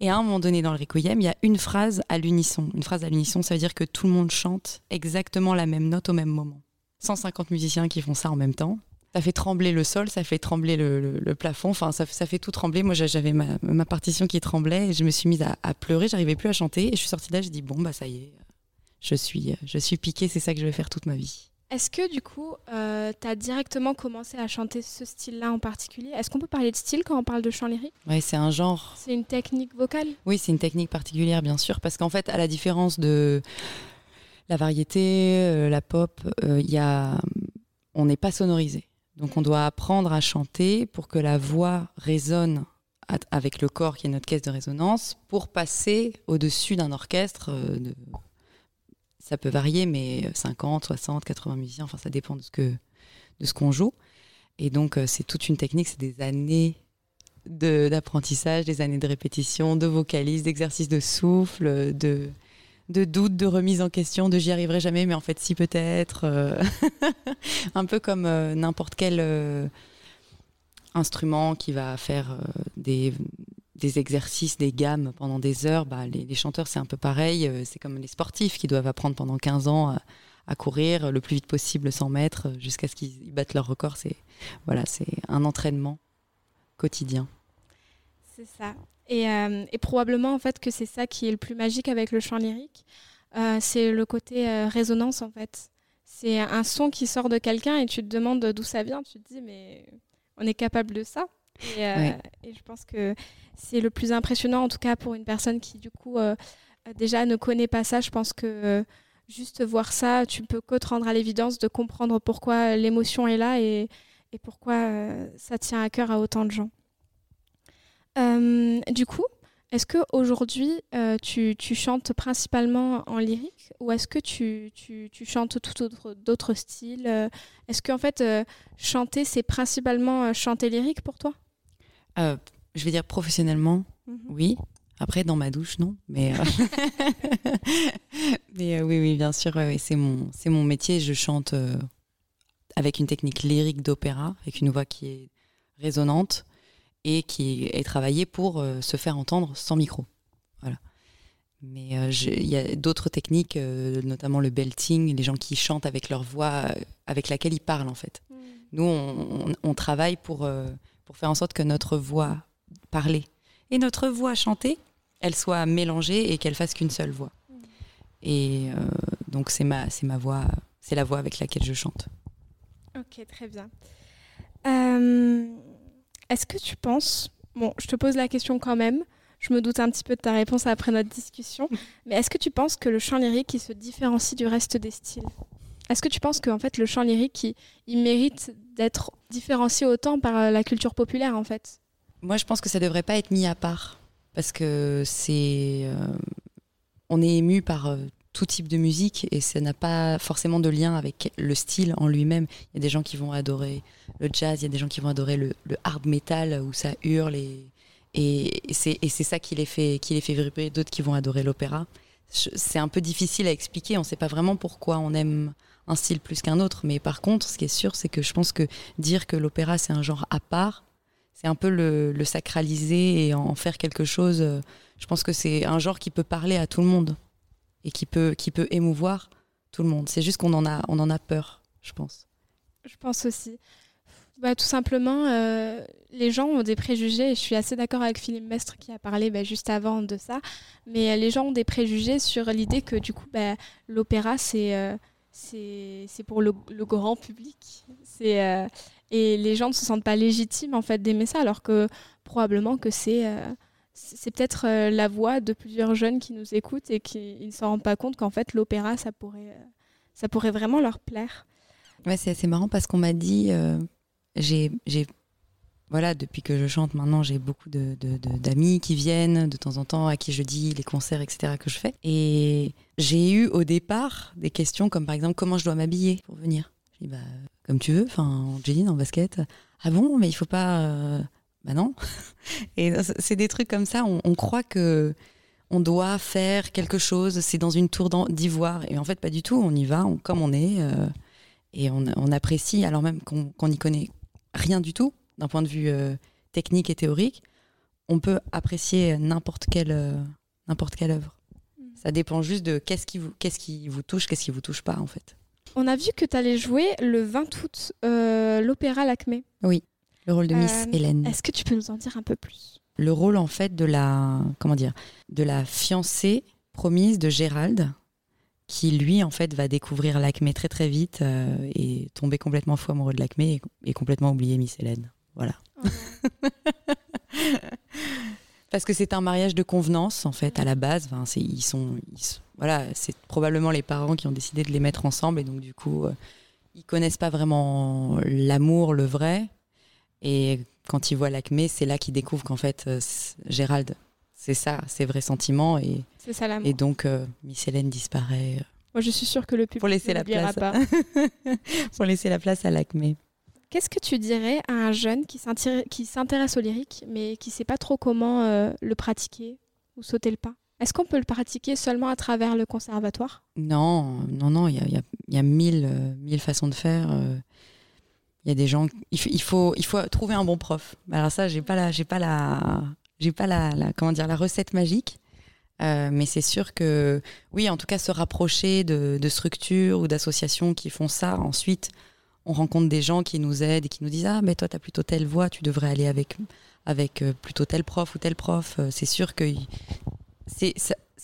Et à un moment donné dans le requiem, il y a une phrase à l'unisson. Une phrase à l'unisson, ça veut dire que tout le monde chante exactement la même note au même moment. 150 musiciens qui font ça en même temps. Ça fait trembler le sol, ça fait trembler le, le- le plafond, enfin ça, ça fait tout trembler. Moi j'a- j'avais ma, ma partition qui tremblait et je me suis mise à, à pleurer, j'arrivais plus à chanter et je suis sortie de là, j'ai dit bon bah ça y est, je suis, je suis piquée, c'est ça que je vais faire toute ma vie. Est-ce que du coup, tu as directement commencé à chanter ce style-là en particulier? Est-ce qu'on peut parler de style quand on parle de chant lyrique? Ouais, c'est un genre. C'est une technique vocale? Oui, c'est une technique particulière, bien sûr, parce qu'en fait, à la différence de la variété, euh, la pop, euh, il y a, on n'est pas sonorisé. Donc, on doit apprendre à chanter pour que la voix résonne avec le corps qui est notre caisse de résonance pour passer au-dessus d'un orchestre. euh, de- Ça peut varier, mais 50, 60, 80 musiciens, enfin, ça dépend de ce que de ce qu'on joue. Et donc, euh, c'est toute une technique, c'est des années d'apprentissage, des années de répétition, de vocalise, d'exercice de souffle, de, de doute, de remise en question, de j'y arriverai jamais, mais en fait si peut-être. euh, un peu comme euh, n'importe quel euh, instrument qui va faire des, des exercices, des gammes pendant des heures. Bah, les, chanteurs, c'est un peu pareil. c'est comme les sportifs qui doivent apprendre pendant 15 ans à, courir le plus vite possible 100 mètres jusqu'à ce qu'ils battent leur record. C'est voilà, c'est un entraînement quotidien. C'est ça. Et, euh, et probablement en fait que c'est ça qui est le plus magique avec le chant lyrique. Euh, c'est le côté euh, résonance en fait. c'est un son qui sort de quelqu'un et tu te demandes d'où ça vient. Tu te dis, mais on est capable de ça. Et, euh, Ouais. et je pense que c'est le plus impressionnant, en tout cas pour une personne qui, du coup, euh, déjà ne connaît pas ça. Je pense que euh, juste voir ça, tu peux que te rendre à l'évidence de comprendre pourquoi l'émotion est là et, et pourquoi ça tient à cœur à autant de gens. Euh, du coup, est-ce qu'aujourd'hui, euh, tu, tu chantes principalement en lyrique ou est-ce que tu, tu- tu chantes tout autre, d'autres styles euh, Est-ce qu'en fait, euh, chanter, c'est principalement chanter lyrique pour toi? Euh, je vais dire professionnellement, oui. Après, dans ma douche, non. Mais, mais oui, oui, bien sûr, ouais, c'est mon, mon métier. Je chante avec une technique lyrique d'opéra, avec une voix qui est résonante et qui est travaillée pour euh, se faire entendre sans micro. Voilà. Mais euh, il y a d'autres techniques, euh, notamment le belting, les gens qui chantent avec leur voix avec laquelle ils parlent en fait. Nous, on, on- on travaille pour, pour faire en sorte que notre voix parlée et notre voix chantée, elle soit mélangée et qu'elle fasse qu'une seule voix. Et euh, donc c'est ma, c'est ma voix, c'est la voix avec laquelle je chante. Ok, très bien. Euh, Est-ce que tu penses, bon, je te pose la question quand même, je me doute un petit peu de ta réponse après notre discussion, mais est-ce que tu penses que le chant lyrique il se différencie du reste des styles? Est-ce que tu penses qu'en fait le chant lyrique il, il mérite d'être différencié autant par euh, la culture populaire en fait? Moi, je pense que ça devrait pas être mis à part parce que c'est, euh, on est ému par euh, tout type de musique et ça n'a pas forcément de lien avec le style en lui-même. Il y a des gens qui vont adorer le jazz, il y a des gens qui vont adorer le, hard metal où ça hurle et, et, c'est, ça qui les fait, qui les fait vibrer. D'autres qui vont adorer l'opéra. C'est un peu difficile à expliquer. On ne sait pas vraiment pourquoi on aime un style plus qu'un autre. Mais par contre, ce qui est sûr, c'est que je pense que dire que l'opéra c'est un genre à part, c'est un peu le, le sacraliser et en faire quelque chose. euh, Je pense que c'est un genre qui peut parler à tout le monde et qui peut, qui peut émouvoir tout le monde. C'est juste qu'on en a, en a peur, je pense. Je pense aussi. Bah, tout simplement, euh, les gens ont des préjugés, et je suis assez d'accord avec Philippe Mestre qui a parlé bah, juste avant de ça, mais euh, les gens ont des préjugés sur l'idée que du coup, bah, l'opéra, c'est euh, pour le, grand public. Euh, et les gens ne se sentent pas légitimes en fait d'aimer ça, alors que probablement que c'est c'est peut-être euh, la voix de plusieurs jeunes qui nous écoutent et qui ne s'en rendent pas compte qu'en fait l'opéra, ça pourrait, euh, ça pourrait vraiment leur plaire. C'est assez marrant parce qu'on m'a dit, euh, j'ai, j'ai, voilà, depuis que je chante maintenant, j'ai beaucoup de, d'amis qui viennent de temps en temps, à qui je dis les concerts, etc. que je fais. Et j'ai eu au départ des questions comme par exemple comment je dois m'habiller pour venir? Je dis bah comme tu veux, enfin en jean, en basket. Ah bon, mais il faut pas. Bah non. Et c'est des trucs comme ça. On, on croit que on doit faire quelque chose. C'est dans une tour d'ivoire. Et en fait, pas du tout. On y va on- comme on est. euh, et on, on apprécie, alors même qu'on n'y connaît rien du tout, d'un point de vue euh, technique et théorique, on peut apprécier n'importe quelle, euh, n'importe quelle œuvre. Ça dépend juste de qu'est-ce qui vous, qu'est-ce qui vous touche, qu'est-ce qui vous touche pas, en fait. On a vu que tu allais jouer le 20 août l'opéra Lacmé. Oui, le rôle de Miss Euh, Hélène. Est-ce que tu peux nous en dire un peu plus? Le rôle, en fait, de la, comment dire, de la fiancée promise de Gérald, qui lui, en fait, va découvrir Lacmé très très vite euh, et tomber complètement fou amoureux de Lacmé et, et complètement oublier Miss Hélène. Voilà. Parce que c'est un mariage de convenance, en fait, à la base. Enfin, c'est, ils sont, ils sont- voilà, c'est probablement les parents qui ont décidé de les mettre ensemble. Et donc, du coup, euh, ils connaissent pas vraiment l'amour, le vrai. Et quand ils voient l'Acmé, c'est là qu'ils découvrent qu'en fait, euh, Gérald, c'est ça, ses vrais sentiments. Et, C'est ça et donc, euh, Miss Hélène disparaît euh, Moi, je suis sûre que le public pour laisser ne la place. pas. pour laisser la place à l'Acmé. Qu'est-ce que tu dirais à un jeune qui s'intér- qui s'intéresse au lyrique, mais qui sait pas trop comment euh, le pratiquer ou sauter le pas? Est-ce qu'on peut le pratiquer seulement à travers le conservatoire? Non, non, non, il y a, il y a- il y a mille, euh, mille façons de faire. euh. Il y a des gens. Il faut, il faut, trouver un bon prof. Alors ça, j'ai pas la, j'ai pas la, j'ai pas la, comment dire, la recette magique. Euh, mais c'est sûr que, oui, en tout cas, se rapprocher de, de structures ou d'associations qui font ça. Ensuite, on rencontre des gens qui nous aident et qui nous disent Ah, mais toi, tu as plutôt telle voix, tu devrais aller avec, avec euh, plutôt tel prof ou tel prof. Euh, C'est sûr que c'est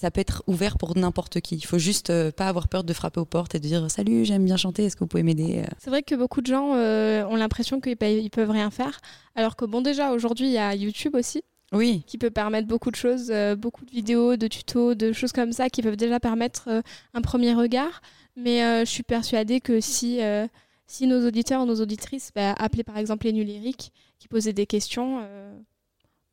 ça, peut être ouvert pour n'importe qui. Il faut juste euh, pas avoir peur de frapper aux portes et de dire salut, j'aime bien chanter, est-ce que vous pouvez m'aider Euh, C'est vrai que beaucoup de gens euh, ont l'impression qu'ils ils peuvent rien faire, alors que bon déjà aujourd'hui il y a YouTube aussi Oui, qui peut permettre beaucoup de choses, euh, beaucoup de vidéos, de tutos, de choses comme ça qui peuvent déjà permettre un premier regard. Mais je suis persuadée que si, si nos auditeurs, nos auditrices bah, appelaient par exemple les nuls lyriques, qui posaient des questions,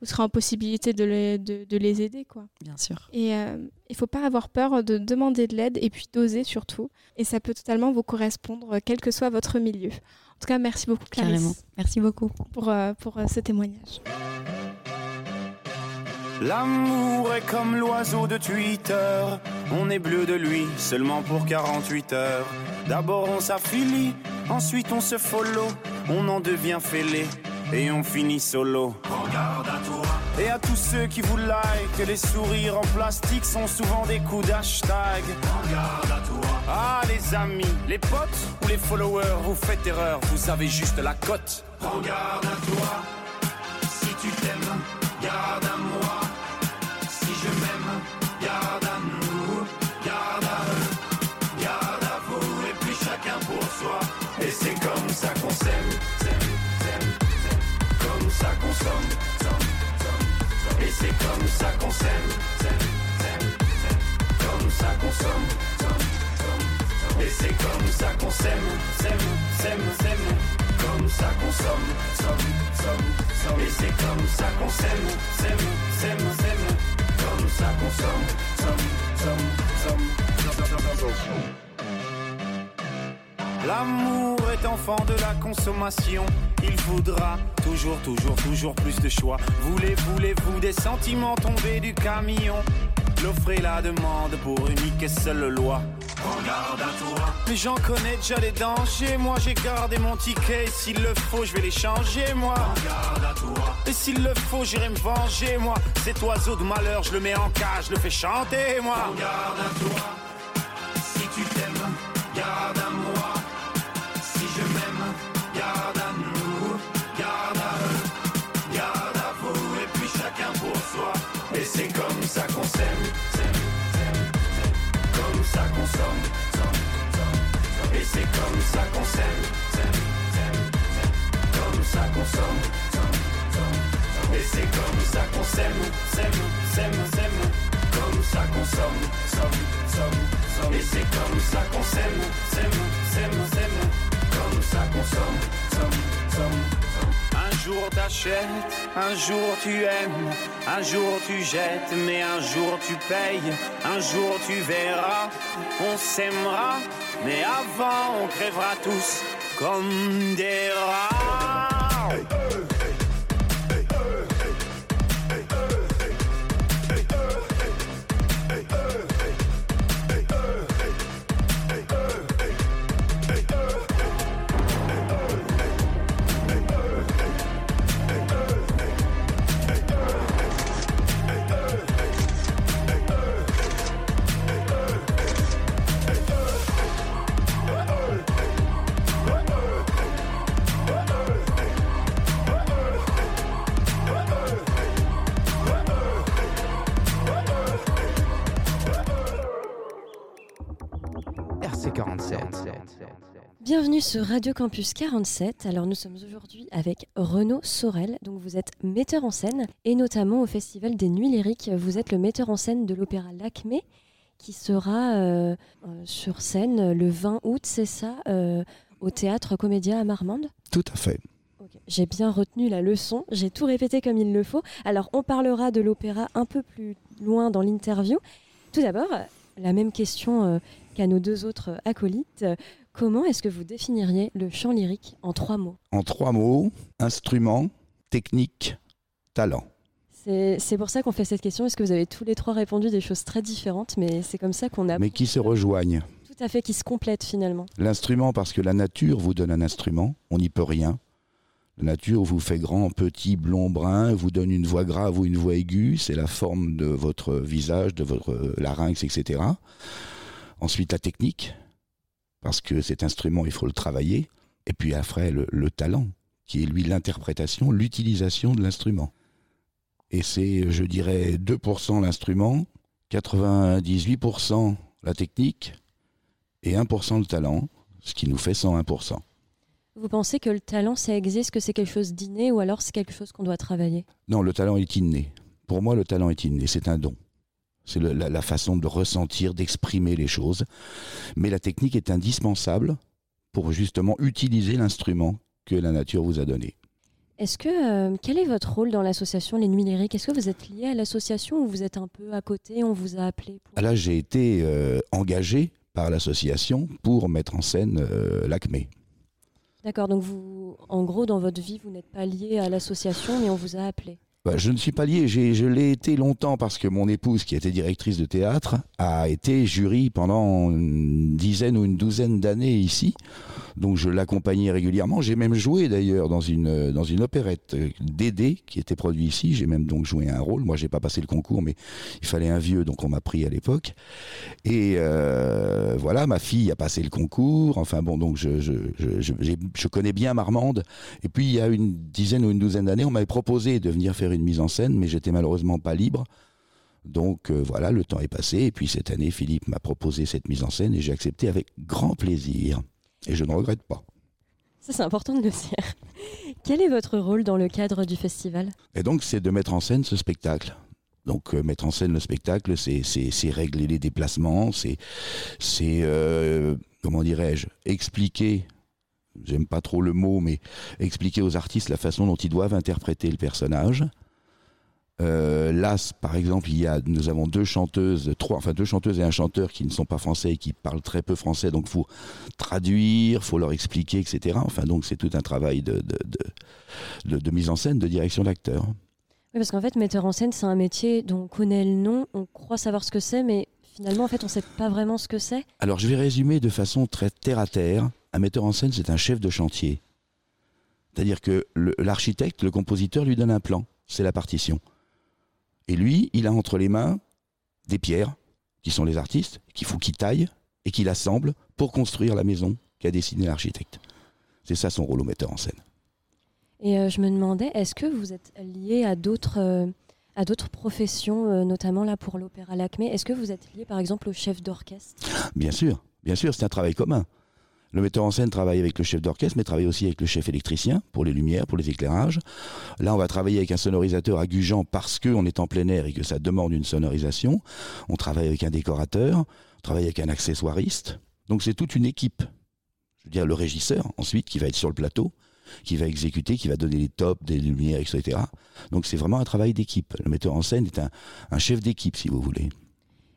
vous serez en possibilité de les, de, de les aider. quoi. bien sûr. Et euh, il faut pas avoir peur de demander de l'aide et puis d'oser surtout. Et ça peut totalement vous correspondre, quel que soit votre milieu. En tout cas, merci beaucoup Clarisse Carrément. Merci beaucoup. pour, euh, pour euh, ce témoignage. L'amour est comme l'oiseau de Twitter. On est bleu de lui seulement pour 48 heures. D'abord on s'affilie, ensuite on se follow. On en devient fêlé et on finit solo. Regarde à toi. Et à tous ceux qui vous like, les sourires en plastique sont souvent des coups d'hashtag. Regarde à toi. Ah les amis, les potes ou les followers, vous faites erreur, vous avez juste la cote. Regarde à toi. C'est comme ça qu'on s'aime, comme ça qu'on somme. Et c'est comme ça qu'on s'aime, s'aime, s'aime, s'aime. Comme ça qu'on somme, somme, somme. Et c'est comme ça qu'on s'aime, s'aime, s'aime, s'aime. Comme ça qu'on somme, somme, somme, somme. L'amour est enfant de la consommation. Il voudra toujours, toujours, toujours plus de choix. Voulez, voulez-vous des sentiments tombés du camion? L'offre et la demande pour unique et seule loi. Regarde à toi. Mais j'en connais déjà les dangers. Moi j'ai gardé mon ticket. S'il le faut, je vais les changer, moi. À toi. Et s'il le faut, j'irai me venger, moi. Cet oiseau de malheur, je le mets en cage, je le fais chanter, moi. À toi. Ça qu'on s'aime, comme ça qu'on somme. Et c'est comme ça qu'on s'aime, s'aime, s'aime, s'aime. comme ça qu'on somme, somme, somme, somme. Et c'est comme ça qu'on s'aime, s'aime, s'aime, s'aime. comme ça qu'on somme, somme. Un jour t'achètes, un jour tu aimes, un jour tu jettes, mais un jour tu payes, un jour tu verras, on s'aimera, mais avant on crèvera tous comme des rats. RC47. Bienvenue sur Radio Campus 47. Alors nous sommes aujourd'hui avec Renaud Sorel. Donc vous êtes metteur en scène et notamment au Festival des Nuits Lyriques. Vous êtes le metteur en scène de l'opéra L'Acmé qui sera euh, euh, sur scène le 20 août, c'est ça, euh, au théâtre Comédia à Marmande? Tout à fait. J'ai bien retenu la leçon, j'ai tout répété comme il le faut. Alors on parlera de l'opéra un peu plus loin dans l'interview. Tout d'abord, la même question euh, qu'à nos deux autres acolytes. Comment est-ce que vous définiriez le chant lyrique en trois mots? En trois mots, instrument, technique, talent. C'est c'est pour ça qu'on fait cette question. Est-ce que vous avez tous les trois répondu des choses très différentes Mais c'est comme ça qu'on a Mais qui se rejoignent? tout à fait qui se complètent finalement. L'instrument, parce que la nature vous donne un instrument, on n'y peut rien. La nature vous fait grand, petit, blond, brun, vous donne une voix grave ou une voix aiguë, c'est la forme de votre visage, de votre larynx, etc. Ensuite, la technique, parce que cet instrument, il faut le travailler. Et puis après, le, le talent, qui est lui l'interprétation, l'utilisation de l'instrument. Et c'est, je dirais, 2% l'instrument 98% la technique et 1% le talent, ce qui nous fait 101%. Vous pensez que le talent, ça existe, que c'est quelque chose d'inné ou alors c'est quelque chose qu'on doit travailler? Non, le talent est inné. Pour moi, le talent est inné, c'est un don. C'est la, la façon de ressentir, d'exprimer les choses. Mais la technique est indispensable pour justement utiliser l'instrument que la nature vous a donné. Est-ce que euh, quel est votre rôle dans l'association Les Nuits Lyriques? Est-ce que vous êtes lié à l'association ou vous êtes un peu à côté? On vous a appelé pour... Là, j'ai été euh, engagé par l'association pour mettre en scène euh, l'ACME. D'accord, donc vous, en gros, dans votre vie, vous n'êtes pas lié à l'association, mais on vous a appelé. Bah, je ne suis pas lié, je l'ai été longtemps parce que mon épouse, qui était directrice de théâtre, a été jury pendant une dizaine ou une douzaine d'années ici. Donc je l'accompagnais régulièrement. J'ai même joué d'ailleurs dans une, dans une opérette euh, Dédé qui était produite ici. J'ai même donc joué un rôle. Moi, j'ai pas passé le concours, mais il fallait un vieux, donc on m'a pris à l'époque. Et euh, voilà, ma fille a passé le concours. Enfin bon, donc je, je, je, je connais bien Marmande. Et puis il y a une dizaine ou une douzaine d'années, on m'avait proposé de venir faire une mise en scène, mais j'étais malheureusement pas libre. Donc euh, voilà, le temps est passé. Et puis cette année, Philippe m'a proposé cette mise en scène et j'ai accepté avec grand plaisir. Et je ne regrette pas. Ça, c'est important de le dire. Quel est votre rôle dans le cadre du festival? Et donc, c'est de mettre en scène ce spectacle. Donc, euh, mettre en scène le spectacle, c'est- régler les déplacements, c'est, c'est euh, comment dirais-je, expliquer, j'aime pas trop le mot, mais expliquer aux artistes la façon dont ils doivent interpréter le personnage. Euh, là, par exemple, il y a, nous avons deux chanteuses, trois, enfin deux chanteuses et un chanteur qui ne sont pas français et qui parlent très peu français, donc faut traduire, faut leur expliquer, etc. Enfin, donc c'est tout un travail de, de, de, de- de mise en scène, de direction d'acteur. Oui, parce qu'en fait, metteur en scène, c'est un métier dont on connaît le nom, on croit savoir ce que c'est, mais finalement, en fait, on ne sait pas vraiment ce que c'est. Alors je vais résumer de façon très terre à terre. Un metteur en scène, c'est un chef de chantier. C'est-à-dire que le- l'architecte, le compositeur lui donne un plan, c'est la partition. Et lui, il a entre les mains des pierres, qui sont les artistes, qu'il faut qu'il taille et qu'il assemble pour construire la maison qu'a dessinée l'architecte. C'est ça son rôle au metteur en scène. Et euh, je me demandais, est-ce que vous êtes lié à d'autres euh, à d'autres professions, euh, notamment là pour l'opéra Lacmé? Est-ce que vous êtes lié par exemple au chef d'orchestre? Bien sûr, bien sûr, c'est un travail commun. Le metteur en scène travaille avec le chef d'orchestre, mais travaille aussi avec le chef électricien pour les lumières, pour les éclairages. Là, on va travailler avec un sonorisateur à Gujan parce qu'on est en plein air et que ça demande une sonorisation. On travaille avec un décorateur, on travaille avec un accessoiriste. Donc c'est toute une équipe. Je veux dire, le régisseur, ensuite, qui va être sur le plateau, qui va exécuter, qui va donner les tops, des lumières, etc. Donc c'est vraiment un travail d'équipe. Le metteur en scène est un, chef d'équipe, si vous voulez.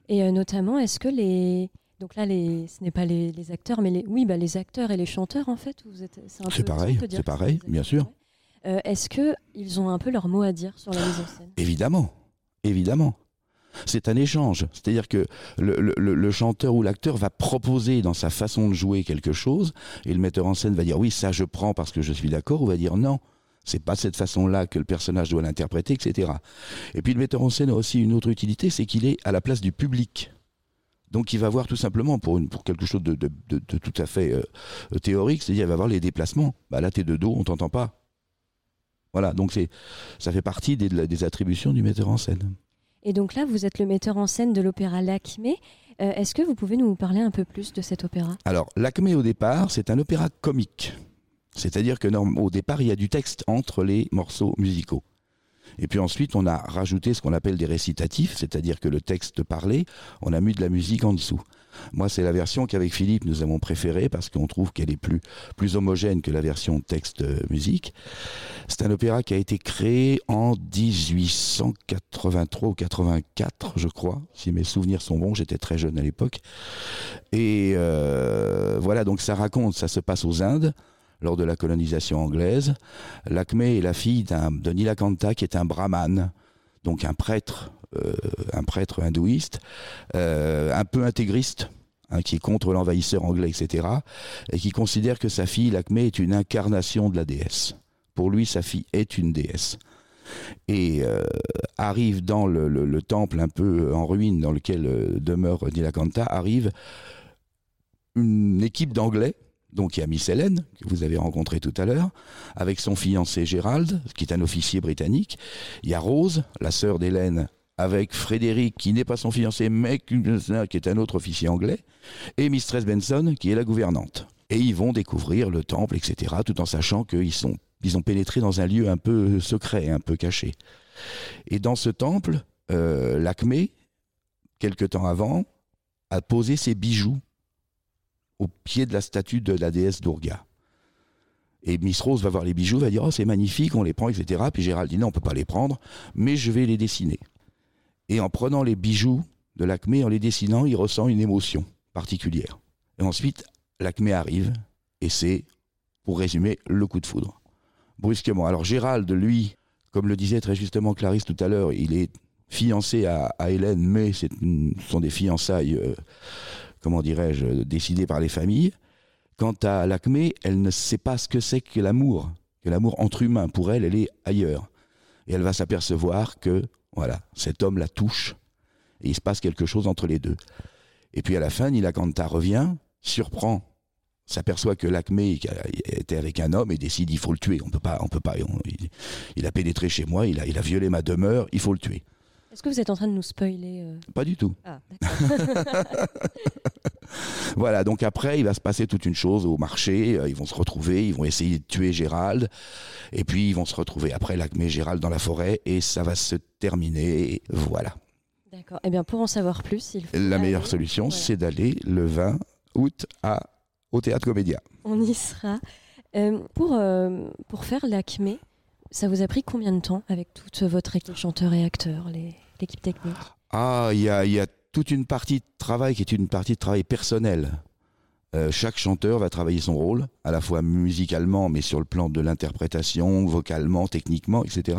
Et euh, notamment, est-ce que les donc là, les, ce n'est pas les, les acteurs, mais les, oui, bah, les acteurs et les chanteurs, en fait, vous êtes, c'est un C'est peu- pareil, c'est pareil, bien sûr. Euh, est-ce que ils ont un peu leur mot à dire sur la mise en scène? Évidemment, évidemment. C'est un échange. C'est-à-dire que le, le- le- le chanteur ou l'acteur va proposer dans sa façon de jouer quelque chose, et le metteur en scène va dire oui, ça je prends parce que je suis d'accord, ou va dire non, c'est pas cette façon-là que le personnage doit l'interpréter, etc. Et puis le metteur en scène a aussi une autre utilité, c'est qu'il est à la place du public. Donc il va voir tout simplement pour, une, pour quelque chose de, de- de- de tout à fait euh, euh, théorique, c'est-à-dire il va voir les déplacements. Bah là t'es de dos, on t'entend pas. Voilà, donc c'est ça fait partie des, des attributions du metteur en scène. Et donc là, vous êtes le metteur en scène de l'opéra Lacmé. Euh, est-ce que vous pouvez nous parler un peu plus de cet opéra? Alors, l'Acmé au départ, c'est un opéra comique. C'est-à-dire que au départ, il y a du texte entre les morceaux musicaux. Et puis ensuite, on a rajouté ce qu'on appelle des récitatifs, c'est-à-dire que le texte parlé, on a mis de la musique en dessous. Moi, c'est la version qu'avec Philippe, nous avons préférée parce qu'on trouve qu'elle est plus, plus homogène que la version texte-musique. C'est un opéra qui a été créé en 1883 ou 84, je crois, si mes souvenirs sont bons. J'étais très jeune à l'époque. Et euh, voilà, donc ça raconte, ça se passe aux Indes lors de la colonisation anglaise. Lakmé est la fille de Nilakanta qui est un brahman, donc un prêtre, euh, un prêtre hindouiste, euh, un peu intégriste, hein, qui est contre l'envahisseur anglais, etc., et qui considère que sa fille, Lakmé, est une incarnation de la déesse. Pour lui, sa fille est une déesse. Et euh, arrive dans le, le- le temple un peu en ruine dans lequel demeure Nilakanta, arrive une équipe d'anglais, donc il y a Miss Hélène, que vous avez rencontré tout à l'heure, avec son fiancé Gérald, qui est un officier britannique. Il y a Rose, la sœur d'Hélène, avec Frédéric, qui n'est pas son fiancé, mais qui est un autre officier anglais, et Mistress Benson, qui est la gouvernante. Et ils vont découvrir le temple, etc., tout en sachant qu'ils ils ont pénétré dans un lieu un peu secret, un peu caché. Et dans ce temple, euh, l'Acmé, quelque temps avant, a posé ses bijoux au pied de la statue de la déesse Durga. Et Miss Rose va voir les bijoux, va dire Oh, c'est magnifique, on les prend, etc. Puis Gérald dit Non, on peut pas les prendre, mais je vais les dessiner. Et en prenant les bijoux de l'Acmé, en les dessinant, il ressent une émotion particulière. Et ensuite, l'Acmé arrive, et c'est, pour résumer, le coup de foudre. Brusquement. Alors Gérald, lui, comme le disait très justement Clarisse tout à l'heure, il est fiancé à, Hélène, mais ce sont des fiançailles, euh, comment dirais-je, décidées par les familles. Quant à l'Acmé, elle ne sait pas ce que c'est que l'amour, que l'amour entre humains. Pour elle, elle est ailleurs. Et elle va s'apercevoir que, voilà, cet homme la touche, et il se passe quelque chose entre les deux. Et puis à la fin, Nila Kanta revient, surprend, s'aperçoit que l'Acmé était avec un homme et décide il faut le tuer. On peut pas, on peut pas. il, il a pénétré chez moi, il a, il a violé ma demeure, il faut le tuer. Est-ce que vous êtes en train de nous spoiler euh Pas du tout. Ah, d'accord. Voilà, donc après, il va se passer toute une chose au marché. euh, Ils vont se retrouver, ils vont essayer de tuer Gérald. Et puis, ils vont se retrouver après l'Acmé Gérald dans la forêt. Et ça va se terminer. Voilà. D'accord. Eh bien, pour en savoir plus, il faut La meilleure aller- solution, voilà. c'est d'aller le 20 août à, au Théâtre Comédia. On y sera. Euh, pour, euh, pour faire l'ACME, ça vous a pris combien de temps avec toute votre équipe chanteur et acteur, l'équipe technique? Ah, il y a, y a toute une partie de travail qui est une partie de travail personnel. Euh, chaque chanteur va travailler son rôle, à la fois musicalement, mais sur le plan de l'interprétation, vocalement, techniquement, etc.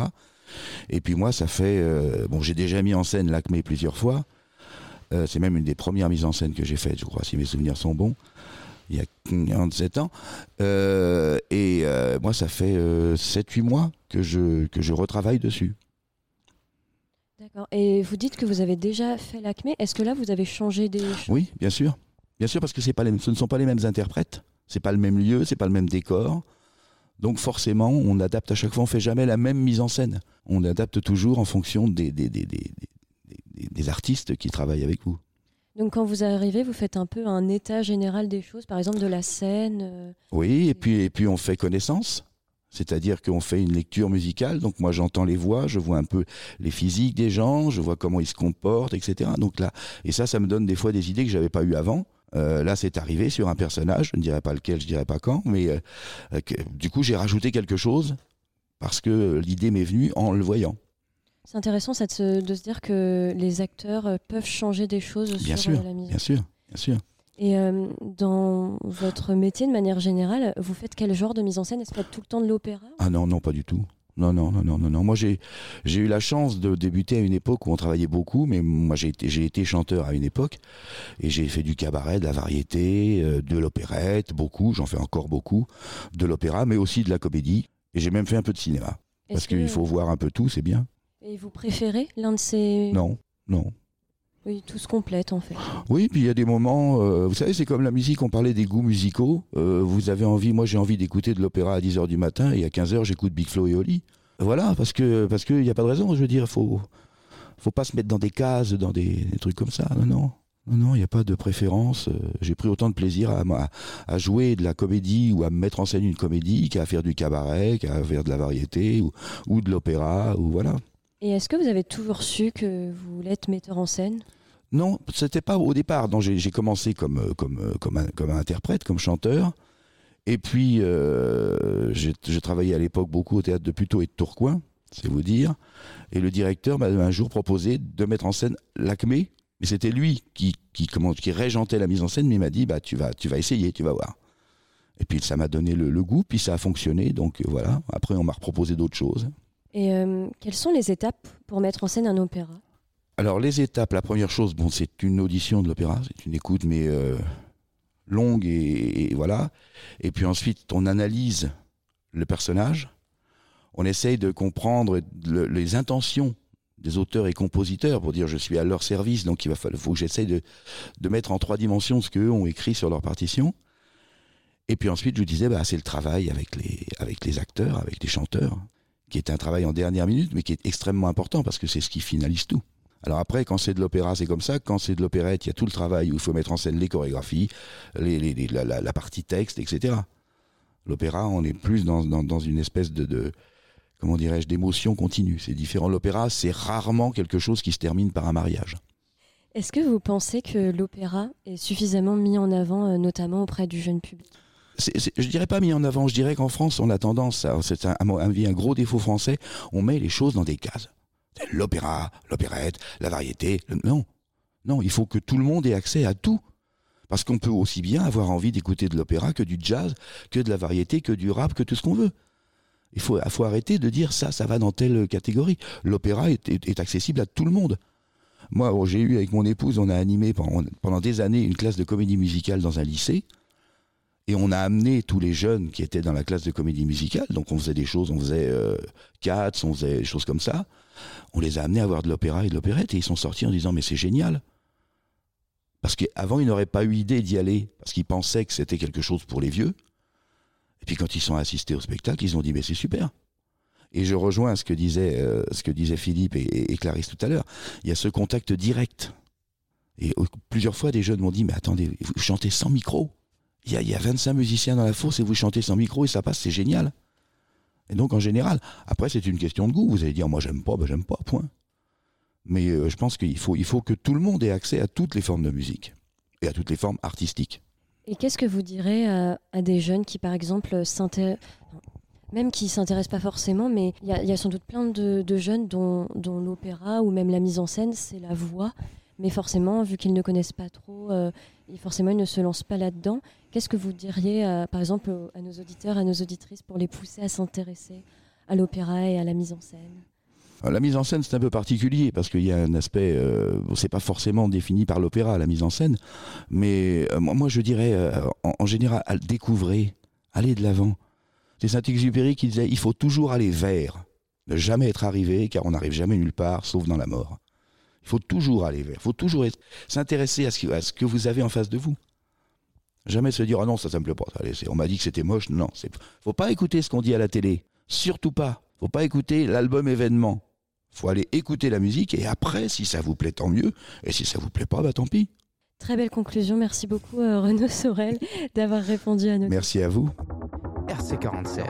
Et puis moi, ça fait... euh, bon, j'ai déjà mis en scène l'Acmé plusieurs fois. Euh, c'est même une des premières mises en scène que j'ai faites, je crois, si mes souvenirs sont bons. Il y a 47 ans. Euh, et euh, moi, ça fait 7-8 mois que je, que je retravaille dessus. D'accord. Et vous dites que vous avez déjà fait l'ACME. Est-ce que là, vous avez changé des choses? Oui, bien sûr. Bien sûr, parce que c'est pas les, ce ne sont pas les mêmes interprètes, c'est pas le même lieu, c'est pas le même décor. Donc forcément, on adapte à chaque fois, on fait jamais la même mise en scène. On adapte toujours en fonction des, des, des, des, des- des artistes qui travaillent avec vous. Donc, quand vous arrivez, vous faites un peu un état général des choses, par exemple de la scène. euh, Oui, et puis, et puis on fait connaissance. C'est-à-dire qu'on fait une lecture musicale, donc moi j'entends les voix, je vois un peu les physiques des gens, je vois comment ils se comportent, etc. Donc là, et ça, ça me donne des fois des idées que j'avais pas eues avant. Euh, là, c'est arrivé sur un personnage, je ne dirais pas lequel, je dirais pas quand, mais euh, euh, que- du coup j'ai rajouté quelque chose parce que l'idée m'est venue en le voyant. C'est intéressant ça, de, se, de se dire que les acteurs euh, peuvent changer des choses Bien sur sûr, euh, la mise. bien sûr, bien sûr. Et euh, dans votre métier, de manière générale, vous faites quel genre de mise en scène? Est-ce que vous faites tout le temps de l'opéra? Ah non, non, pas du tout. Non, non, non, non, non, non. Moi, j'ai, eu la chance de débuter à une époque où on travaillait beaucoup, mais moi, j'ai été, chanteur à une époque et j'ai fait du cabaret, de la variété, euh, de l'opérette, beaucoup, j'en fais encore beaucoup, de l'opéra, mais aussi de la comédie. Et j'ai même fait un peu de cinéma. Parce qu'il faut voir un peu tout, c'est bien. Et vous préférez l'un de ces... Non, non. Oui, tout se complète en fait. Oui, puis il y a des moments, euh, vous savez, c'est comme la musique, on parlait des goûts musicaux. Euh, vous avez envie, moi j'ai envie d'écouter de l'opéra à 10h du matin et à 15h j'écoute Big Flo et Oli. Voilà, parce que parce qu'il n'y a pas de raison, je veux dire, faut faut pas se mettre dans des cases, dans des, des trucs comme ça. Non, non. Il n'y a pas de préférence. Euh, J'ai pris autant de plaisir à, à- à jouer de la comédie ou à mettre en scène une comédie qu'à faire du cabaret, qu'à faire de la variété ou, ou de l'opéra, ou voilà. Et est-ce que vous avez toujours su que vous voulez être metteur en scène? Non, c'était pas au départ. J'ai commencé comme, euh, comme, euh, comme, interprète, comme chanteur. Et puis, euh, j'ai travaillé à l'époque beaucoup au théâtre de Puteaux et de Tourcoing, c'est vous dire. Et le directeur m'a un jour proposé de mettre en scène l'Acmé. Mais c'était lui qui, qui, qui régentait la mise en scène, mais il m'a dit bah, tu, vas, tu vas essayer, tu vas voir. Et puis ça m'a donné le, le goût, puis ça a fonctionné. Donc voilà, après on m'a proposé d'autres choses. Et euh, quelles sont les étapes pour mettre en scène un opéra? Alors les étapes, la première chose, bon, c'est une audition de l'opéra, c'est une écoute mais euh, longue et, voilà. Et puis ensuite, on analyse le personnage, on essaye de comprendre le- les intentions des auteurs et compositeurs pour dire je suis à leur service, donc il va falloir, faut que j'essaye de, de mettre en trois dimensions ce qu'eux ont écrit sur leur partition. Et puis ensuite, je disais, bah, c'est le travail avec les, avec les acteurs, avec les chanteurs, qui est un travail en dernière minute, mais qui est extrêmement important parce que c'est ce qui finalise tout. Alors après, quand c'est de l'opéra, c'est comme ça. Quand c'est de l'opérette, il y a tout le travail où il faut mettre en scène les chorégraphies, les, la, partie texte, etc. L'opéra, on est plus dans une espèce de, de- comment dirais-je, d'émotion continue. C'est différent. L'opéra, c'est rarement quelque chose qui se termine par un mariage. Est-ce que vous pensez que l'opéra est suffisamment mis en avant, euh, notamment auprès du jeune public? Je dirais pas mis en avant, je dirais qu'en France, on a tendance, c'est un, gros défaut français, on met les choses dans des cases. L'opéra, l'opérette, la variété. non, non, il faut que tout le monde ait accès à tout. Parce qu'on peut aussi bien avoir envie d'écouter de l'opéra que du jazz, que de la variété, que du rap, que tout ce qu'on veut. Il faut, arrêter de dire ça, ça va dans telle catégorie. L'opéra est, accessible à tout le monde. Moi, oh, j'ai eu avec mon épouse, on a animé pendant des années une classe de comédie musicale dans un lycée. Et on a amené tous les jeunes qui étaient dans la classe de comédie musicale. Donc on faisait des choses, on faisait euh, cats, on faisait des choses comme ça. On les a amenés à voir de l'opéra et de l'opérette et ils sont sortis en disant mais c'est génial. Parce qu'avant ils n'auraient pas eu idée d'y aller parce qu'ils pensaient que c'était quelque chose pour les vieux. Et puis quand ils sont assistés au spectacle, ils ont dit mais c'est super. Et je rejoins ce que disait, euh, ce que Philippe et, Clarisse tout à l'heure. Il y a ce contact direct. Et plusieurs fois, des jeunes m'ont dit, mais attendez, vous chantez sans micro. Il y, a, y a 25 musiciens dans la fosse et vous chantez sans micro et ça passe, c'est génial. Et donc en général, après c'est une question de goût. Vous allez dire, moi j'aime pas, ben j'aime pas, point. Mais euh, je pense qu'il faut, il faut que tout le monde ait accès à toutes les formes de musique et à toutes les formes artistiques. Et qu'est-ce que vous direz à, à des jeunes qui, par exemple, s'intéressent, même qui s'intéressent pas forcément, mais il y, a- sans doute plein de, jeunes dont, l'opéra ou même la mise en scène, c'est la voix. Mais forcément, vu qu'ils ne connaissent pas trop, euh, forcément, ils ne se lancent pas là-dedans. Qu'est-ce que vous diriez, à- par exemple, à nos auditeurs, à nos auditrices, pour les pousser à s'intéresser à l'opéra et à la mise en scène? Alors, La mise en scène, c'est un peu particulier parce qu'il y a un aspect, euh, c'est pas forcément défini par l'opéra, la mise en scène, mais euh, moi, je dirais, euh, en, général, découvrez, allez de l'avant. C'est Saint-Exupéry qui disait, il faut toujours aller vers, ne jamais être arrivé, car on n'arrive jamais nulle part, sauf dans la mort. Il faut toujours aller vers, il faut toujours s'intéresser à, ce qui- à ce que vous avez en face de vous. Jamais se dire, ah non, ça, ça me plaît pas. Allez, on m'a dit que c'était moche. Non, faut pas écouter ce qu'on dit à la télé. Surtout pas. Faut pas écouter l'album événement. Faut aller écouter la musique et après, si ça vous plaît, tant mieux. Et si ça vous plaît pas, bah tant pis. Très belle conclusion. Merci beaucoup, euh, Renaud Sorel, d'avoir répondu à nos Merci à vous. RC47.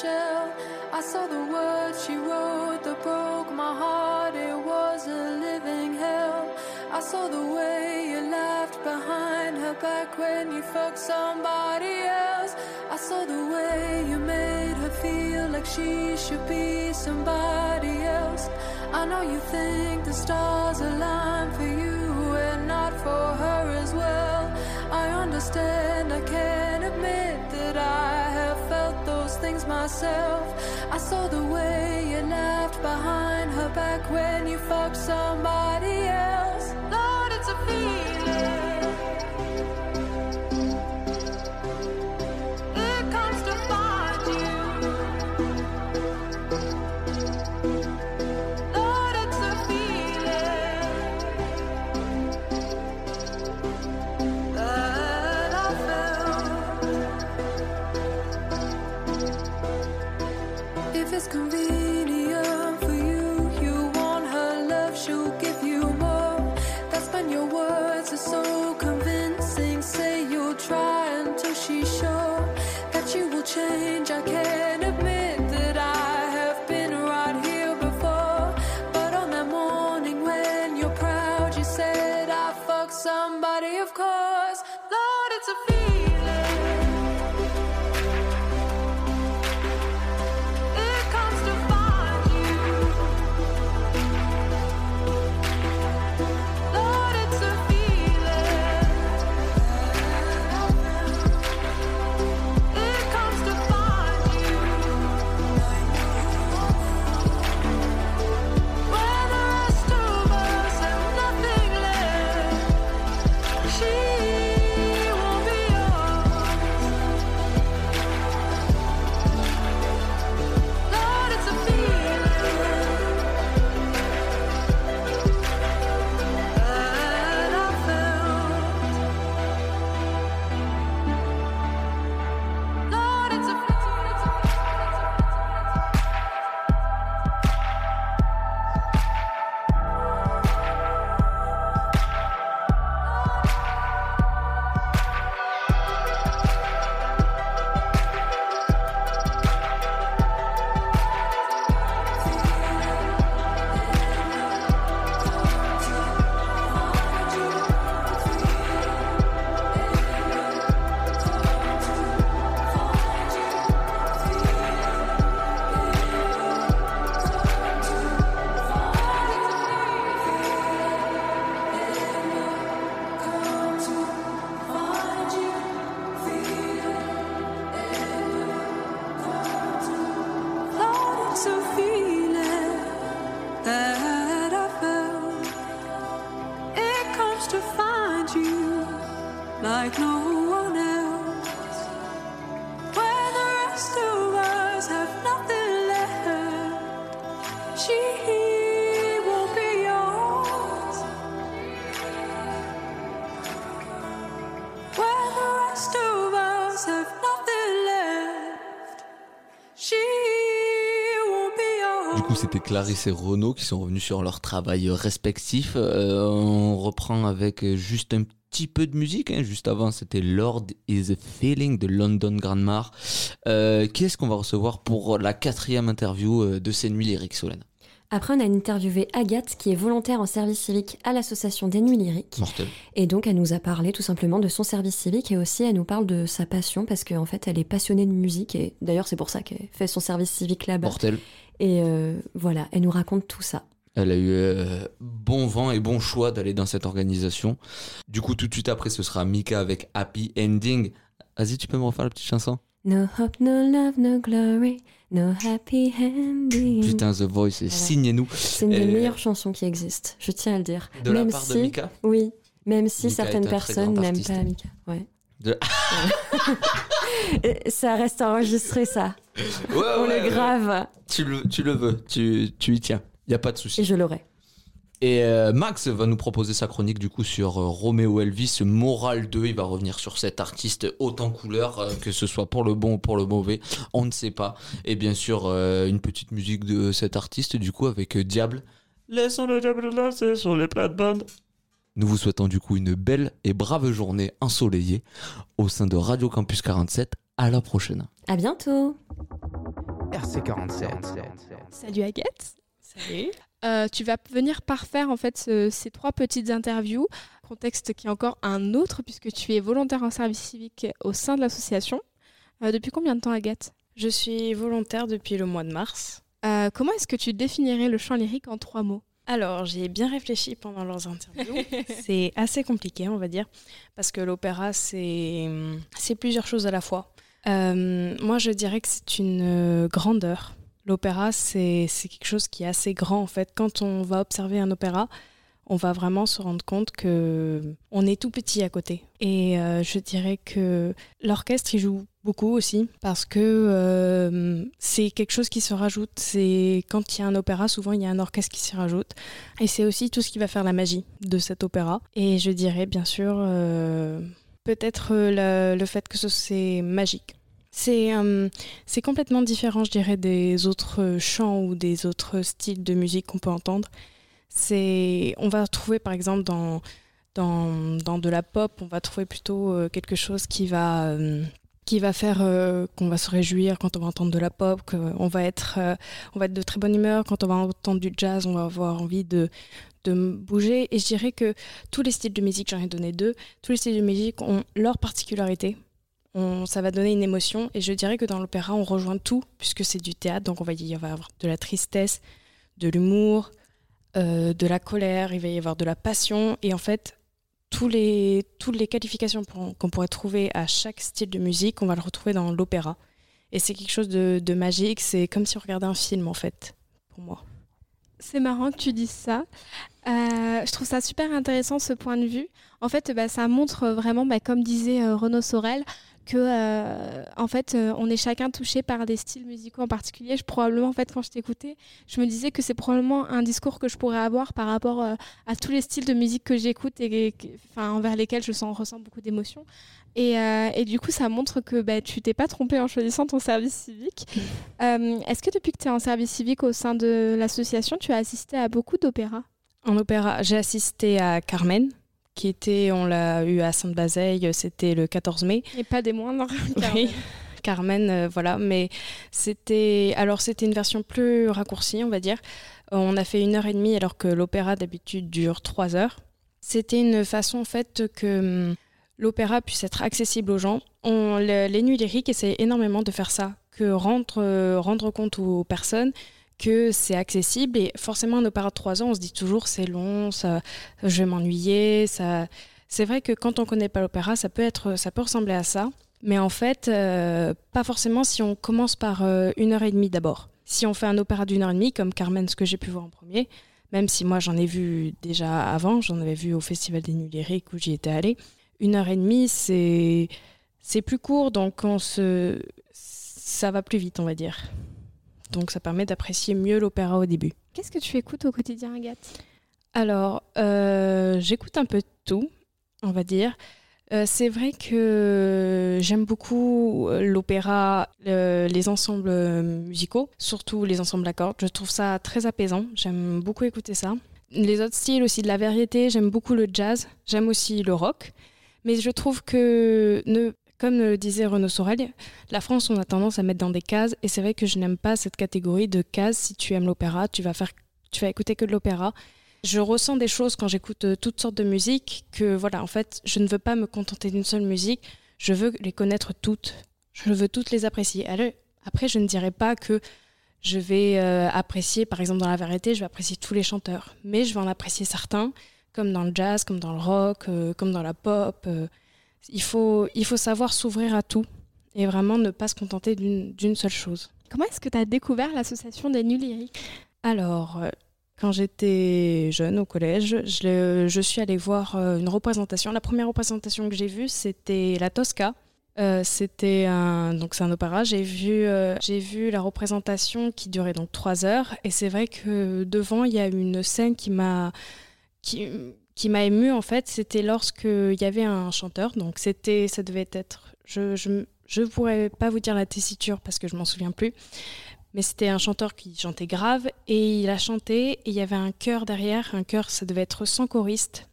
Shell. I saw the words she wrote that broke my heart. It was a living hell. I saw the way you laughed behind her back when you fucked somebody else. I saw the way you made her feel like she should be somebody else. I know you think the stars align for you and not for her as well. I understand, I can't admit that I things myself. I saw the way you left behind her back when you fucked somebody else. That c'était Clarisse et Renaud qui sont revenus sur leur travail respectif. Euh, on reprend avec juste un petit peu de musique. hein. Juste avant, c'était Lord is a Feeling de London Grandmar. Euh, qui est-ce qu'on va recevoir pour la quatrième interview euh, de ces nuits lyriques, Solène? Après, on a interviewé Agathe, qui est volontaire en service civique à l'association des Nuits Lyriques. Mortel. Et donc, elle nous a parlé tout simplement de son service civique et aussi elle nous parle de sa passion parce qu'en fait, elle est passionnée de musique et d'ailleurs, c'est pour ça qu'elle fait son service civique là-bas. Mortel. Et euh, voilà, elle nous raconte tout ça. Elle a eu euh, bon vent et bon choix d'aller dans cette organisation. Du coup, tout de suite après, ce sera Mika avec Happy Ending. Vas-y, tu peux me refaire la petite chanson? No hope, no love, no glory, no happy ending. Putain, The Voice, Voilà. signez-nous. C'est une des Euh, meilleures chansons qui existent, je tiens à le dire. De la même de si, Mika? Oui, même si Mika certaines personnes n'aiment pas Mika. Ouais. De- Et ça reste enregistré, ça. Ouais, On ouais, le ouais. grave. Tu le, tu le veux, tu, tu y tiens. Il n'y a pas de Et souci. je l'aurai. Et euh, Max va nous proposer sa chronique du coup sur euh, Roméo Elvis, Moral 2. Il va revenir sur cet artiste haut en couleur, euh, que ce soit pour le bon ou pour le mauvais, on ne sait pas. Et bien sûr, euh, une petite musique de cet artiste du coup avec euh, Diable. Laissons le diable danser sur les plates-bandes. Nous vous souhaitons du coup une belle et brave journée ensoleillée au sein de Radio Campus 47. À la prochaine. À bientôt. RC47. Salut Agathe. Salut. Euh, tu vas venir parfaire en fait ce- ces trois petites interviews, contexte qui est encore un autre puisque tu es volontaire en service civique au sein de l'association. Euh, depuis combien de temps Agathe? Je suis volontaire depuis le mois de mars. Euh, Comment est-ce que tu définirais le chant lyrique en trois mots? Alors, j'ai bien réfléchi pendant leurs interviews. c'est assez compliqué, on va dire, parce que l'opéra, c'est plusieurs choses à la fois. Euh, moi, je dirais que c'est une grandeur. L'opéra, c'est quelque chose qui est assez grand, en fait. Quand on va observer un opéra, on va vraiment se rendre compte que on est tout petit à côté. Et euh, je dirais que l'orchestre, il joue beaucoup aussi, parce que euh, c'est quelque chose qui se rajoute. C'est quand il y a un opéra, souvent il y a un orchestre qui s'y rajoute. Et c'est aussi tout ce qui va faire la magie de cet opéra. Et je dirais bien sûr euh, peut-être euh, le, fait que ce- c'est magique. C'est euh, c'est complètement différent, je dirais, des autres chants ou des autres styles de musique qu'on peut entendre. C'est, on va trouver par exemple dans, dans, dans de la pop, on va trouver plutôt euh, quelque chose qui va, euh, qui va faire euh, qu'on va se réjouir quand on va entendre de la pop, qu'on va être, on va être de très bonne humeur quand on va entendre du jazz, on va avoir envie de, de bouger. Et je dirais que tous les styles de musique, j'en ai donné deux, tous les styles de musique ont leur particularité. On- ça va donner une émotion et je dirais que dans l'opéra on rejoint tout puisque c'est du théâtre donc on va y avoir de la tristesse, de l'humour, euh, de la colère, il va y avoir de la passion et en fait tous les, toutes les qualifications qu'on pourrait trouver à chaque style de musique on va le retrouver dans l'opéra et c'est quelque chose de, de magique, c'est comme si on regardait un film en fait pour moi. C'est marrant que tu dises ça. Euh, je trouve ça super intéressant ce point de vue. En fait, bah, ça montre vraiment, bah, comme disait euh, Renaud Sorel, que euh, en fait, euh, on est chacun touché par des styles musicaux en particulier. Je, probablement, en fait, quand je t'écoutais, je me disais que c'est probablement un discours que je pourrais avoir par rapport euh, à tous les styles de musique que j'écoute et, enfin, envers lesquels je sens, ressens beaucoup d'émotions. Et, et du coup, ça montre que bah, tu t'es pas trompé en choisissant ton service civique. Est-ce que depuis que tu es en service civique au sein de l'association, tu as assisté à beaucoup d'opéras? En opéra, j'ai assisté à Carmen, qui était, on l'a eu à Sainte-Bazeille, c'était le 14 mai. Et pas des moindres. Oui, Carmen, euh, voilà. Mais c'était, alors c'était une version plus raccourcie, on va dire. Euh, On a fait une heure et demie, alors que l'opéra d'habitude dure trois heures. C'était une façon, en fait, que hum, l'opéra puisse être accessible aux gens. On, le- les nuits lyriques essaient énormément de faire ça, que rendre, euh, rendre compte aux personnes que c'est accessible. Et forcément un opéra de trois ans on se dit toujours c'est long ça je vais m'ennuyer ça c'est vrai que quand on connaît pas l'opéra ça peut être ça peut ressembler à ça. Mais en fait euh, pas forcément si on commence par euh, une heure et demie d'abord. Si on fait un opéra d'une heure et demie comme Carmen ce que j'ai pu voir en premier même si moi j'en ai vu déjà avant j'en avais vu au festival des nuits lyriques où j'y étais allée une heure et demie c'est c'est plus court donc on se ça va plus vite on va dire donc ça permet d'apprécier mieux l'opéra au début. Qu'est-ce que tu écoutes au quotidien, Agathe? Alors, euh, j'écoute un peu de tout, on va dire. Euh, c'est vrai que j'aime beaucoup euh, l'opéra, le- les ensembles musicaux, surtout les ensembles à cordes. Je trouve ça très apaisant. J'aime beaucoup écouter ça. Les autres styles aussi de la variété, j'aime beaucoup le jazz, j'aime aussi le rock. Mais je trouve que, ne, comme le disait Renaud Sorel, la France, on a tendance à mettre dans des cases. Et c'est vrai que je n'aime pas cette catégorie de cases. Si tu aimes l'opéra, tu vas, faire, tu vas écouter que de l'opéra. Je ressens des choses quand j'écoute euh, toutes sortes de musique que voilà, en fait, je ne veux pas me contenter d'une seule musique, je veux les connaître toutes. Je veux toutes les apprécier. Après, je ne dirais pas que je vais euh, apprécier, par exemple dans la variété, je vais apprécier tous les chanteurs, mais je vais en apprécier certains, comme dans le jazz, comme dans le rock, euh, comme dans la pop. euh. Il, faut, il faut savoir s'ouvrir à tout et vraiment ne pas se contenter d'une seule chose. Comment est-ce que tu as découvert l'association des Nuls Lyriques? Alors, euh, quand j'étais jeune au collège, je, je suis allée voir euh, une représentation. La première représentation que j'ai vue, c'était la Tosca. Euh, c'était un donc c'est un opéra. J'ai vu euh, j'ai vu la représentation qui durait donc trois heures et c'est vrai que devant il y a une scène qui m'a qui qui m'a émue en fait. C'était lorsque il y avait un chanteur donc c'était ça devait être je je je pourrais pas vous dire la tessiture parce que je m'en souviens plus. Mais c'était un chanteur qui chantait grave et il a chanté et il y avait un chœur derrière. Un chœur, ça devait être sans choriste.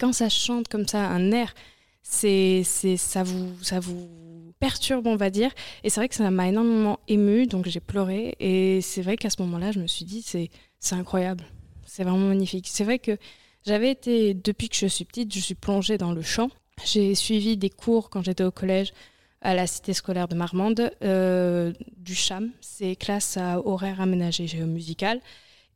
Quand ça chante comme ça, un air, c'est, c'est, ça, vous, ça vous perturbe, on va dire. Et c'est vrai que ça m'a énormément ému, donc j'ai pleuré. Et c'est vrai qu'à ce moment-là, je me suis dit, c'est, c'est incroyable. C'est vraiment magnifique. C'est vrai que j'avais été, depuis que je suis petite, je suis plongée dans le chant. J'ai suivi des cours quand j'étais au collège à la cité scolaire de Marmande, euh, du CHAM, c'est classe à horaire aménagé géomusical.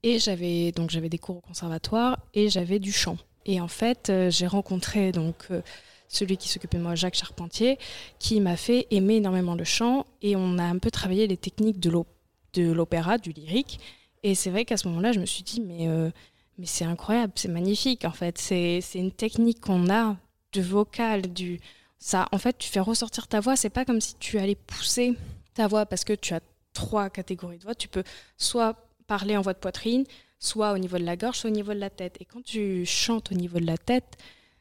Et j'avais donc j'avais des cours au conservatoire et j'avais du chant. Et en fait, euh, j'ai rencontré donc euh, celui qui s'occupait de moi, Jacques Charpentier, qui m'a fait aimer énormément le chant. Et on a un peu travaillé les techniques de l'op- de l'opéra, du lyrique. Et c'est vrai qu'à ce moment-là, je me suis dit, mais, mais c'est incroyable, c'est magnifique en fait. C'est une technique qu'on a de vocal, du, ça, en fait, tu fais ressortir ta voix. C'est pas comme si tu allais pousser ta voix parce que tu as trois catégories de voix. Tu peux soit parler en voix de poitrine, soit au niveau de la gorge, soit au niveau de la tête. Et quand tu chantes au niveau de la tête,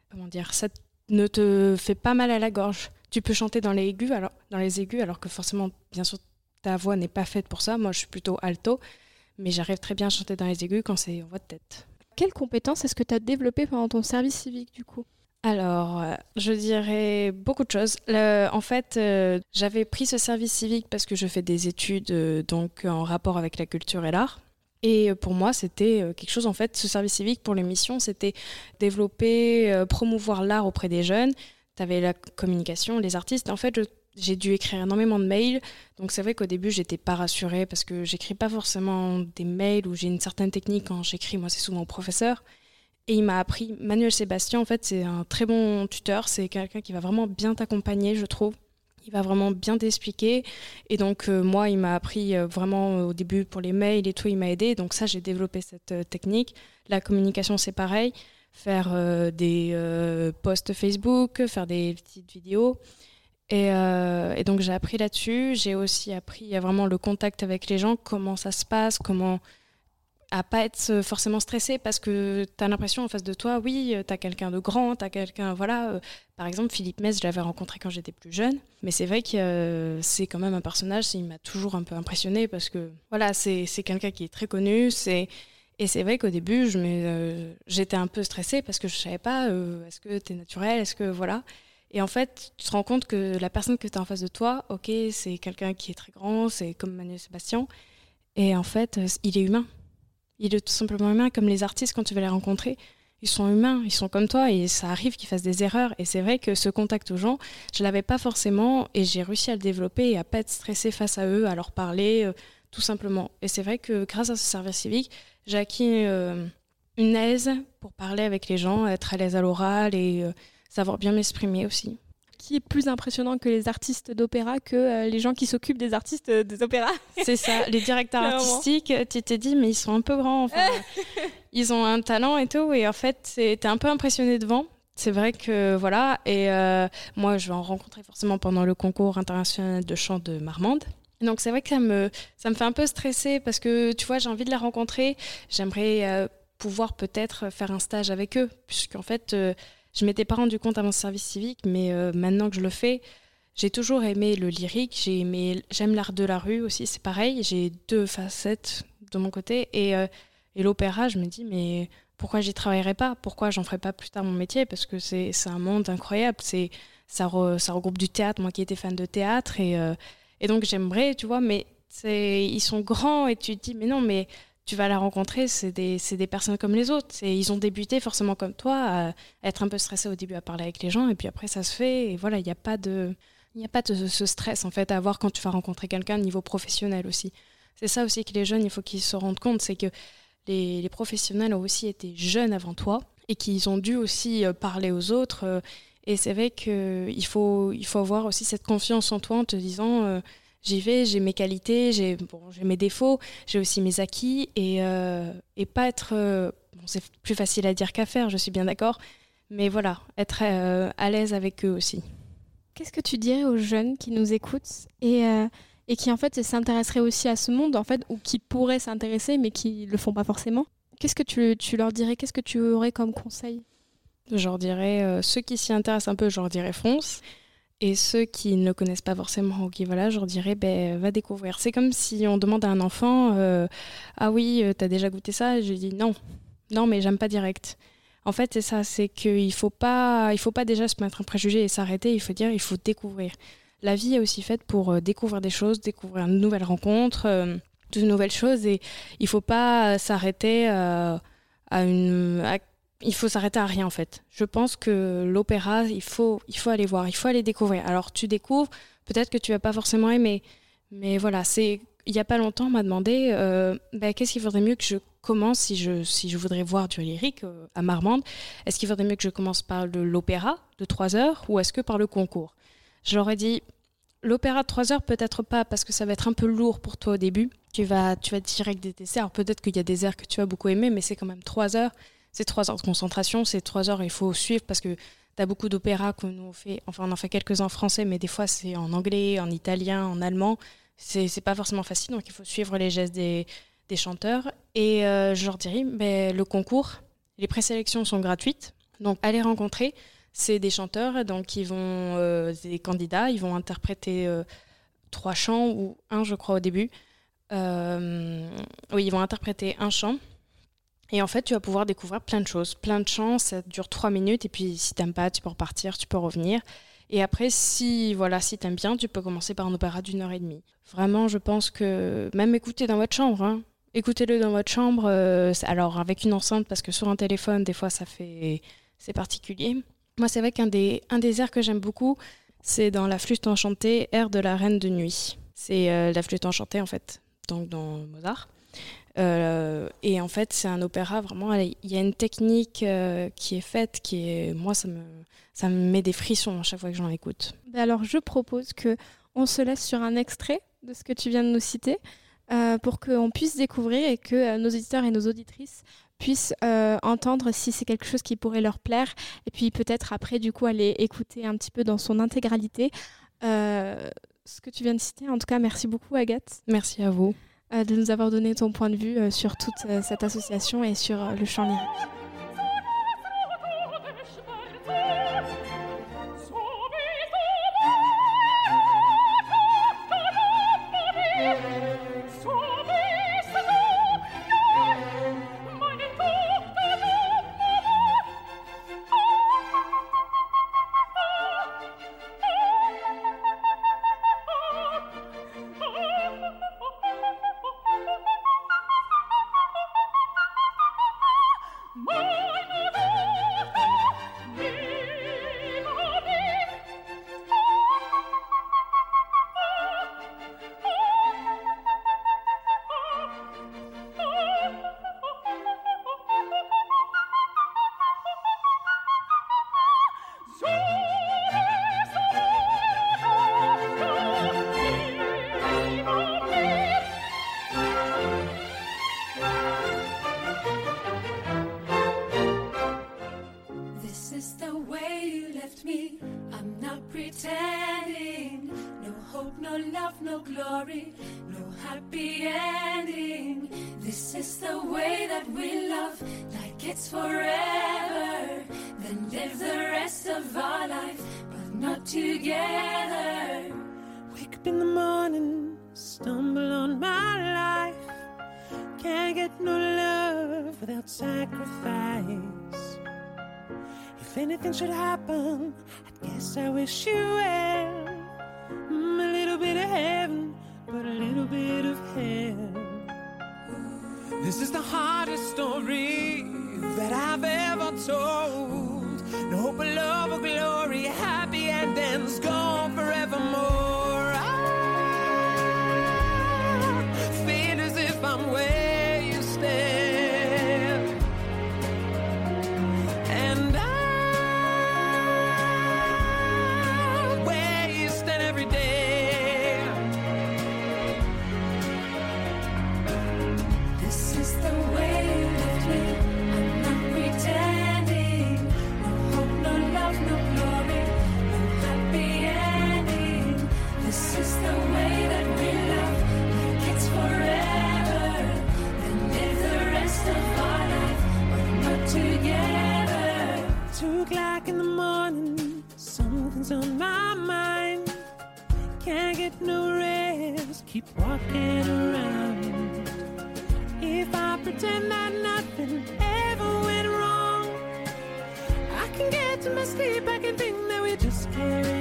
comment dire, ça ne te fait pas mal à la gorge. Tu peux chanter dans les aigus, alors dans les aigus, alors que forcément, bien sûr, ta voix n'est pas faite pour ça. Moi, je suis plutôt alto, mais j'arrive très bien à chanter dans les aigus quand c'est en voix de tête. Quelles compétences est-ce que tu as développées pendant ton service civique du coup? Alors, euh, je dirais beaucoup de choses. Le- en fait, euh, j'avais pris ce service civique parce que je fais des études euh, donc en rapport avec la culture et l'art. Et pour moi, c'était quelque chose, en fait, ce service civique pour les missions, c'était développer, euh, promouvoir l'art auprès des jeunes. Tu avais la communication, les artistes. En fait, je- j'ai dû écrire énormément de mails. Donc c'est vrai qu'au début, j'étais pas rassurée parce que j'écris pas forcément des mails où j'ai une certaine technique quand j'écris. Moi, c'est souvent au professeur. Et il m'a appris, Manuel Sébastien, en fait, c'est un très bon tuteur. C'est quelqu'un qui va vraiment bien t'accompagner, je trouve. Il va vraiment bien t'expliquer. Et donc, euh, moi, il m'a appris euh, vraiment euh, au début pour les mails et tout, il m'a aidé. Donc, ça, j'ai développé cette technique. La communication, c'est pareil. Faire des posts Facebook, faire des petites vidéos. Et, euh, et donc, j'ai appris là-dessus. J'ai aussi appris à vraiment le contact avec les gens, comment ça se passe, comment à pas être forcément stressé parce que tu as l'impression en face de toi, oui, tu as quelqu'un de grand, tu as quelqu'un, voilà. euh, par exemple, Philippe Metz, je l'avais rencontré quand j'étais plus jeune, mais c'est vrai que euh, c'est quand même un personnage, il m'a toujours un peu impressionné parce que, voilà, c'est quelqu'un qui est très connu, c'est. Et c'est vrai qu'au début, j'étais un peu stressée parce que je savais pas, est-ce que tu es naturel, est-ce que, voilà. Et en fait, tu te rends compte que la personne que tu as en face de toi, ok, c'est quelqu'un qui est très grand, c'est comme Manuel Sébastien, et en fait, euh, il est humain. Il est tout simplement humain, comme les artistes quand tu vas les rencontrer. Ils sont humains, ils sont comme toi et ça arrive qu'ils fassent des erreurs. Et c'est vrai que ce contact aux gens, je l'avais pas forcément et j'ai réussi à le développer et à pas être stressée face à eux, à leur parler, euh, tout simplement. Et c'est vrai que grâce à ce service civique, j'ai acquis euh, une aise pour parler avec les gens, être à l'aise à l'oral et savoir bien m'exprimer aussi. Qui est plus impressionnant que les artistes d'opéra que euh, les gens qui s'occupent des artistes euh, des opéras? C'est ça, les directeurs artistiques, tu t'es dit, mais ils sont un peu grands, enfin, ils ont un talent et tout, et en fait, t'es un peu impressionné devant. C'est vrai que voilà, et euh, moi je vais en rencontrer forcément pendant le concours international de chant de Marmande. Donc c'est vrai que ça me, ça me fait un peu stresser parce que tu vois, j'ai envie de la rencontrer, j'aimerais euh, pouvoir peut-être faire un stage avec eux, puisqu'en fait, euh, Je m'étais pas rendu compte avant ce service civique, mais euh, maintenant que je le fais, j'ai toujours aimé le lyrique. J'ai aimé, j'aime l'art de la rue aussi. C'est pareil. J'ai deux facettes de mon côté et, euh, et l'opéra. Je me dis mais pourquoi j'y travaillerai pas? Pourquoi j'en ferai pas plus tard mon métier? Parce que c'est un monde incroyable. C'est ça, re- ça regroupe du théâtre. Moi qui étais fan de théâtre et euh, et donc j'aimerais, tu vois, mais ils sont grands et tu te dis mais non mais tu vas la rencontrer, c'est des, des personnes comme les autres. C'est- Ils ont débuté forcément comme toi, à être un peu stressés au début à parler avec les gens, et puis après ça se fait. Et voilà, il n'y a pas de, il a pas de ce stress en fait à avoir quand tu vas rencontrer quelqu'un au niveau professionnel aussi. C'est ça aussi que les jeunes, il faut qu'ils se rendent compte, c'est que les, les professionnels ont aussi été jeunes avant toi et qu'ils ont dû aussi euh, parler aux autres. euh, et c'est vrai qu'il faut, il faut avoir aussi cette confiance en toi en te disant euh, j'y vais, j'ai mes qualités, j'ai bon, mes défauts, j'ai aussi mes acquis et, euh, et pas être. euh, bon, c'est plus facile à dire qu'à faire, je suis bien d'accord, mais voilà, être euh, à l'aise avec eux aussi. Qu'est-ce que tu dirais aux jeunes qui nous écoutent et, et qui en fait s'intéresseraient aussi à ce monde en fait ou qui pourraient s'intéresser mais qui le font pas forcément? Qu'est-ce que tu, tu leur dirais? Qu'est-ce que tu aurais comme conseil? Je leur dirais, ceux qui s'y intéressent un peu, je leur dirais fonce. Et ceux qui ne connaissent pas forcément, ok, voilà, je leur dirais, ben, va découvrir. C'est comme si on demande à un enfant, euh, ah oui, euh, t'as déjà goûté ça? Je lui dis non, non, mais j'aime pas direct. En fait, c'est ça, c'est qu'il faut pas, il faut pas déjà se mettre un préjugé et s'arrêter. Il faut dire, il faut découvrir. La vie est aussi faite pour euh, découvrir des choses, découvrir de nouvelles rencontres, de nouvelles choses, et il faut pas s'arrêter à une, il faut s'arrêter à rien en fait. Je pense que l'opéra, il faut, il faut aller voir, il faut aller découvrir. Alors tu découvres, peut-être que tu vas pas forcément aimer, mais voilà, c'est. Il y a pas longtemps, on m'a demandé, euh, ben, qu'est-ce qu'il faudrait mieux que je commence si je, si je voudrais voir du lyrique euh, à Marmande? Est-ce qu'il faudrait mieux que je commence par l'opéra de 3 heures ou est-ce que par le concours? Je leur ai dit, l'opéra de 3 heures peut-être pas parce que ça va être un peu lourd pour toi au début. Tu vas, tu vas direct détester. Alors peut-être qu'il y a des airs que tu vas beaucoup aimer, mais c'est quand même 3 heures c'est trois heures de concentration, c'est trois heures, il faut suivre parce que tu as beaucoup d'opéras que nous on fait, enfin on en fait quelques-uns en français, mais des fois c'est en anglais, en italien, en allemand. C'est pas forcément facile, donc il faut suivre les gestes des, des chanteurs. Et euh, je leur dirais, ben, le concours, les présélections sont gratuites, donc allez rencontrer. C'est des chanteurs, donc ils vont, euh, des candidats, ils vont interpréter euh, trois chants ou un, je crois, au début. Oui, ils vont interpréter un chant. Et en fait, tu vas pouvoir découvrir plein de choses, plein de chants. Ça dure trois minutes. Et puis, si t'aimes pas, tu peux repartir, tu peux revenir. Et après, si voilà, si t'aimes bien, tu peux commencer par un opéra d'une heure et demie. Vraiment, je pense que même écouter dans votre chambre, hein. écoutez-le dans votre chambre. euh, alors avec une enceinte, parce que sur un téléphone, des fois, ça fait c'est particulier. Moi, c'est vrai qu'un des un des airs que j'aime beaucoup, c'est dans la flûte enchantée, air de la Reine de nuit. C'est euh, la flûte enchantée en fait, donc dans Mozart. Euh, et en fait, c'est un opéra vraiment. Il y a une technique euh, qui est faite, qui est moi, ça me ça me met des frissons à chaque fois que j'en écoute. Ben Alors je propose que on se laisse sur un extrait de ce que tu viens de nous citer euh, pour qu'on puisse découvrir et que nos auditeurs et nos auditrices puissent entendre si c'est quelque chose qui pourrait leur plaire et puis peut-être après du coup aller écouter un petit peu dans son intégralité ce que tu viens de citer. En tout cas, merci beaucoup Agathe. Merci à vous. Euh, de nous avoir donné ton point de vue euh, sur toute euh, cette association et sur le chant lyrique. keep walking around. If I pretend that nothing ever went wrong, I can get to my sleep, I can think that we just carry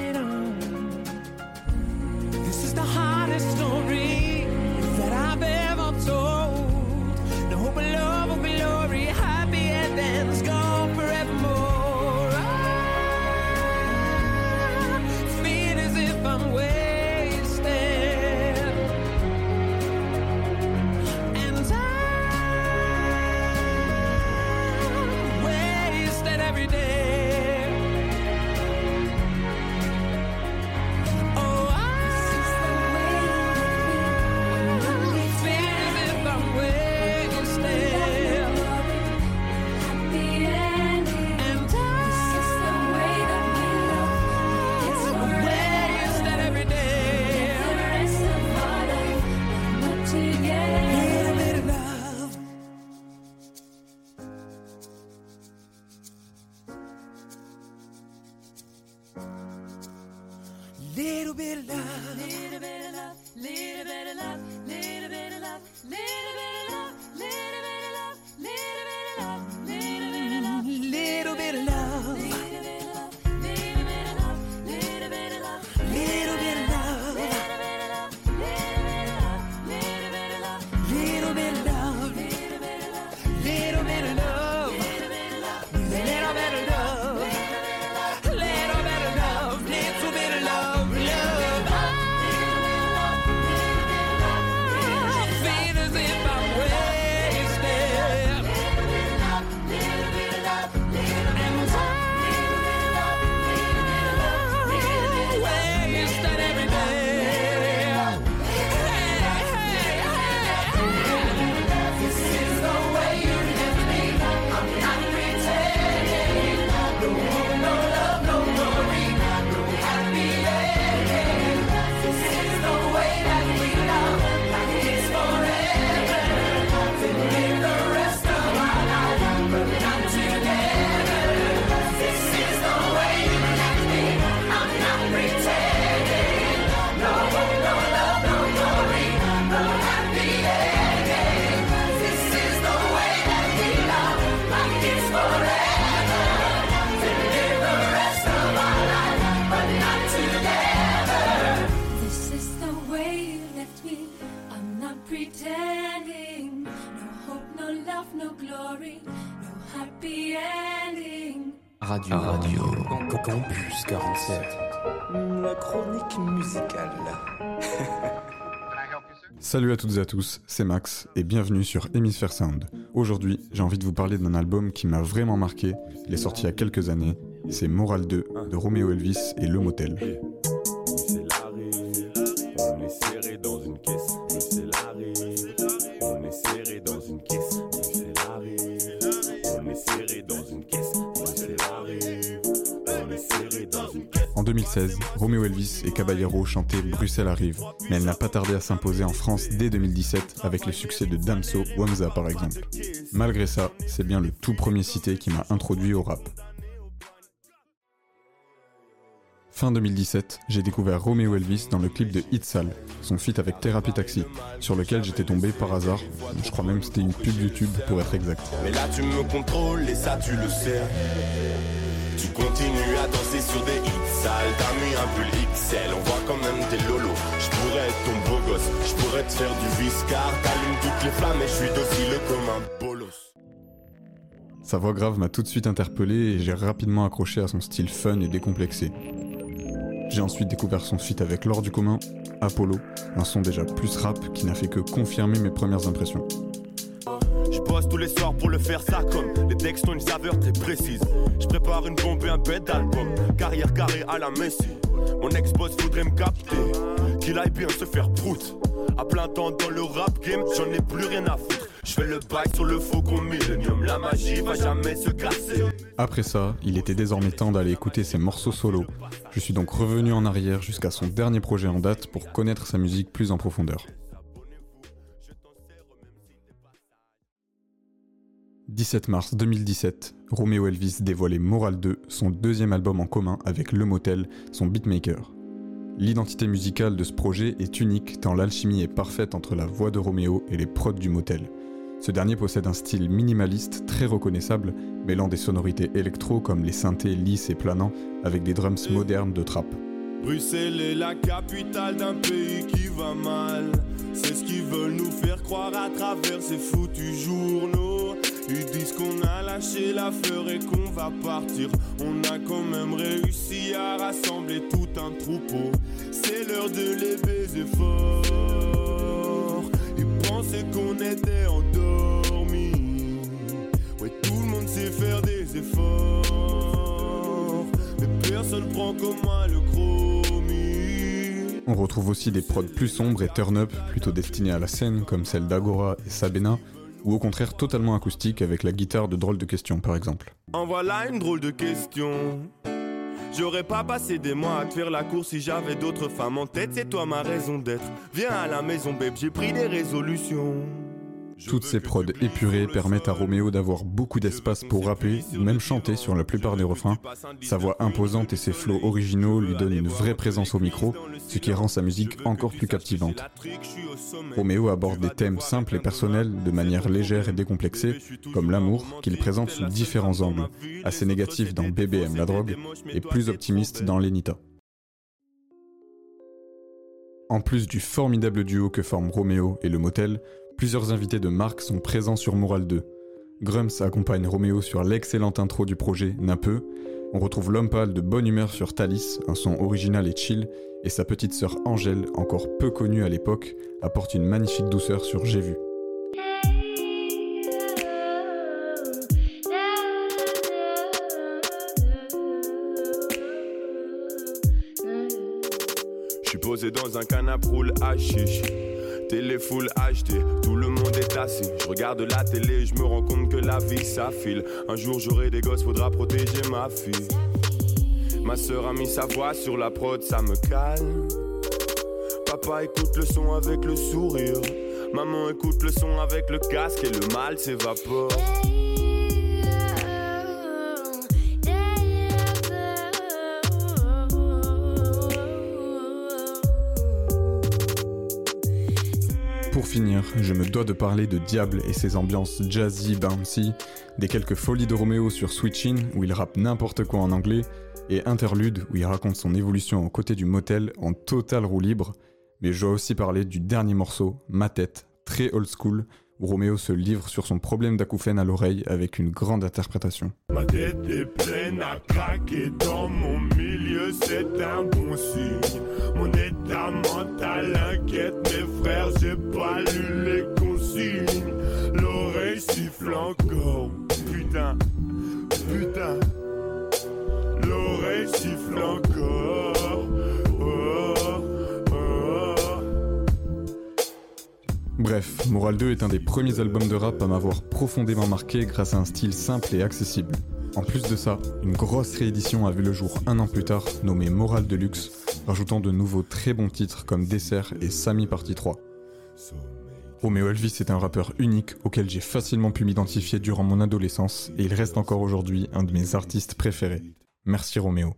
Radio. Radio. Campus 47. La chronique musicale. Salut à toutes et à tous, c'est Max et bienvenue sur Hemisphere Sound. Aujourd'hui, j'ai envie de vous parler d'un album qui m'a vraiment marqué. Il est sorti il y a quelques années. C'est Moral 2 de Romeo Elvis et Le Motel. Romeo Elvis et Caballero chantaient Bruxelles arrive, mais elle n'a pas tardé à s'imposer en France dès 2017 avec le succès de Damso Wamza par exemple. Malgré ça, c'est bien le tout premier cité qui m'a introduit au rap. Fin 2017, j'ai découvert Romeo Elvis dans le clip de Itzal, son feat avec Therapy Taxi, sur lequel j'étais tombé par hasard. Je crois même que c'était une pub YouTube pour être exact. Tu continues à danser sur des hits sales, t'as mis un pull XL, on voit quand même tes lolos. Je pourrais être ton beau gosse, je pourrais te faire du viscar, t'allumes toutes les flammes et je suis docile comme un bolos. Sa voix grave m'a tout de suite interpellé et j'ai rapidement accroché à son style fun et décomplexé. J'ai ensuite découvert son feat avec Laure du commun, Apollo, un son déjà plus rap qui n'a fait que confirmer mes premières impressions. Je bosse tous les soirs pour le faire ça comme les textes ont une saveur très précise. Je prépare une bombe et un bête d'album, carrière carrée à la Messi. Mon ex-boss voudrait me capter, qu'il aille bien se faire prout. À plein temps dans le rap game, j'en ai plus rien à foutre. Je fais le bail sur le faucon Millennium, la magie va jamais se casser. Après ça, il était désormais temps d'aller écouter ses morceaux solo. Je suis donc revenu en arrière jusqu'à son dernier projet en date pour connaître sa musique plus en profondeur. 17 mars 2017, Romeo Elvis dévoilait Moral 2, son deuxième album en commun avec Le Motel, son beatmaker. L'identité musicale de ce projet est unique tant l'alchimie est parfaite entre la voix de Romeo et les prods du Motel. Ce dernier possède un style minimaliste très reconnaissable, mêlant des sonorités électro comme les synthés lisses et planants avec des drums modernes de trap. Bruxelles est la capitale d'un pays qui va mal. C'est ce qu'ils veulent nous faire croire à travers ces foutus journaux. Ils disent qu'on a lâché la fleur et qu'on va partir. On a quand même réussi à rassembler tout un troupeau. C'est l'heure de les baiser fort. Ils pensaient qu'on était endormis. Ouais, tout le monde sait faire des efforts. Personne prend comme moi le chromie. On retrouve aussi des prods plus sombres et turn-up, plutôt destinés à la scène, comme celle d'Agora et Sabena, ou au contraire totalement acoustiques avec la guitare de drôle de questions par exemple. En voilà une drôle de question. J'aurais pas passé des mois à te faire la course si j'avais d'autres femmes en tête, c'est toi ma raison d'être. Viens à la maison, babe, j'ai pris des résolutions. Toutes ces prods épurées permettent à Roméo d'avoir beaucoup d'espace pour rapper ou même chanter sur la plupart des refrains. Sa voix imposante et ses flots originaux lui donnent une vraie présence au micro, ce qui rend sa musique encore plus captivante. Roméo aborde des thèmes simples et personnels de manière légère et décomplexée, comme l'amour, qu'il présente sous différents angles, assez négatif dans BBM la drogue et plus optimiste dans Lenita. En plus du formidable duo que forment Roméo et le motel, plusieurs invités de marque sont présents sur Moral 2. Grumps accompagne Roméo sur l'excellente intro du projet Napeu. On retrouve l'homme pâle de bonne humeur sur Thalys, un son original et chill, et sa petite sœur Angèle, encore peu connue à l'époque, apporte une magnifique douceur sur J'ai vu. Je suis posé dans un canapé roule hachiche. Télé full HD, tout le monde est assis. Je regarde la télé, je me rends compte que la vie s'affile. Un jour j'aurai des gosses, faudra protéger ma fille. Ma soeur a mis sa voix sur la prod, ça me calme. Papa écoute le son avec le sourire. Maman écoute le son avec le casque et le mal s'évapore. Finir, je me dois de parler de Diable et ses ambiances jazzy bouncy, des quelques folies de Roméo sur Switchin où il rappe n'importe quoi en anglais, et Interlude où il raconte son évolution aux côtés du motel en total roue libre, mais je dois aussi parler du dernier morceau, Ma tête, très old school, Roméo se livre sur son problème d'acouphène à l'oreille avec une grande interprétation. Ma tête est pleine à craquer dans mon milieu, c'est un bon signe. Mon état mental inquiète mes frères, j'ai pas lu les consignes. L'oreille siffle encore, putain, putain. L'oreille siffle encore. Bref, Moral 2 est un des premiers albums de rap à m'avoir profondément marqué grâce à un style simple et accessible. En plus de ça, une grosse réédition a vu le jour un an plus tard, nommée Moral Deluxe, rajoutant de nouveaux très bons titres comme Dessert et Samy Partie 3. Romeo Elvis est un rappeur unique auquel j'ai facilement pu m'identifier durant mon adolescence et il reste encore aujourd'hui un de mes artistes préférés. Merci Roméo.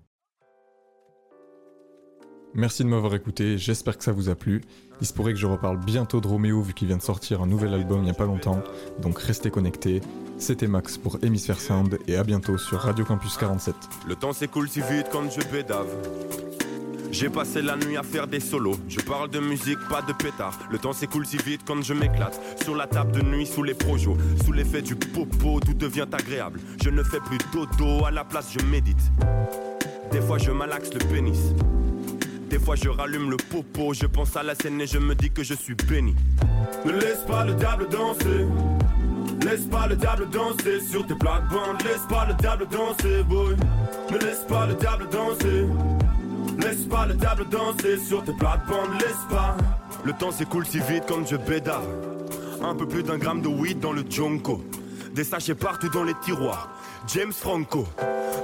Merci de m'avoir écouté, j'espère que ça vous a plu. Il se pourrait que je reparle bientôt de Roméo vu qu'il vient de sortir un nouvel album il n'y a pas longtemps, donc restez connectés. C'était Max pour Hémisphère Sound et à bientôt sur Radio Campus 47. Le temps s'écoule si vite quand je bédave. J'ai passé la nuit à faire des solos. Je parle de musique, pas de pétard. Le temps s'écoule si vite quand je m'éclate. Sur la table de nuit, sous les projos. Sous l'effet du popo, tout devient agréable. Je ne fais plus dodo, à la place je médite. Des fois je malaxe le pénis. Des fois je rallume le popo. Je pense à la scène et je me dis que je suis béni. Ne laisse pas le diable danser. Laisse pas le diable danser sur tes plates-bandes. Laisse pas le diable danser, boy. Ne laisse pas le diable danser. Laisse pas le diable danser sur tes plates-bandes. Laisse pas. Le temps s'écoule si vite quand je bédave. Un peu plus d'un gramme de weed dans le jonko. Des sachets partout dans les tiroirs. James Franco.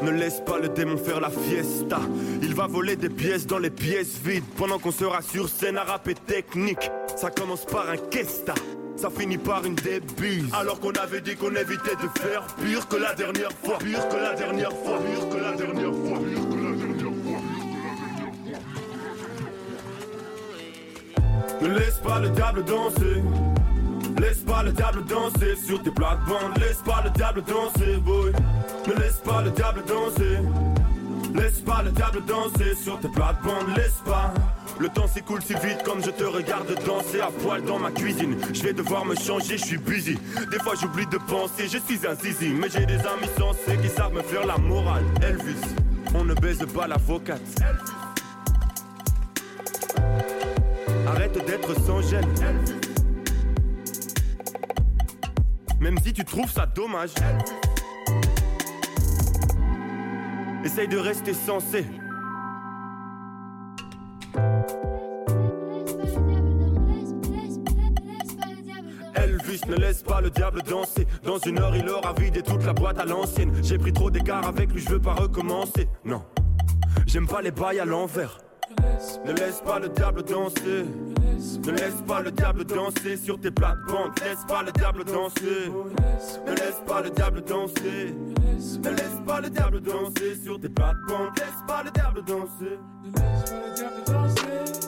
Ne laisse pas le démon faire la fiesta. Il va voler des pièces dans les pièces vides. Pendant qu'on sera sur scène à rapper technique. Ça commence par un kesta. Ça finit par une débise. Alors qu'on avait dit qu'on évitait de faire pire que la dernière fois. Pire que la dernière fois. Pire que la dernière fois. Pire que la dernière fois. Ne laisse pas le diable danser. Laisse pas le diable danser sur tes plates-bandes. Laisse pas le diable danser, boy. Ne laisse pas le diable danser. Laisse pas le diable danser sur tes plates-bandes. Laisse pas. Le temps s'écoule si vite comme je te regarde danser à poil dans ma cuisine. Je vais devoir me changer, je suis busy. Des fois j'oublie de penser, je suis un zizi. Mais j'ai des amis sensés qui savent me faire la morale. Elvis, on ne baise pas l'avocate. Arrête d'être sans gêne. Même si tu trouves ça dommage. Essaye de rester sensé. Elvis ne laisse pas le diable danser. Dans une heure, il aura vidé toute la boîte à l'ancienne. J'ai pris trop d'écart avec lui, je veux pas recommencer. Non, j'aime pas les bails à l'envers. Ne laisse pas le diable danser. Ne laisse pas le diable danser sur tes plates-bandes. Laisse pas le diable danser. Ne laisse pas le diable danser. Ne laisse pas le diable danser sur tes plates-bandes. Laisse pas le diable danser. Ne laisse pas le diable danser.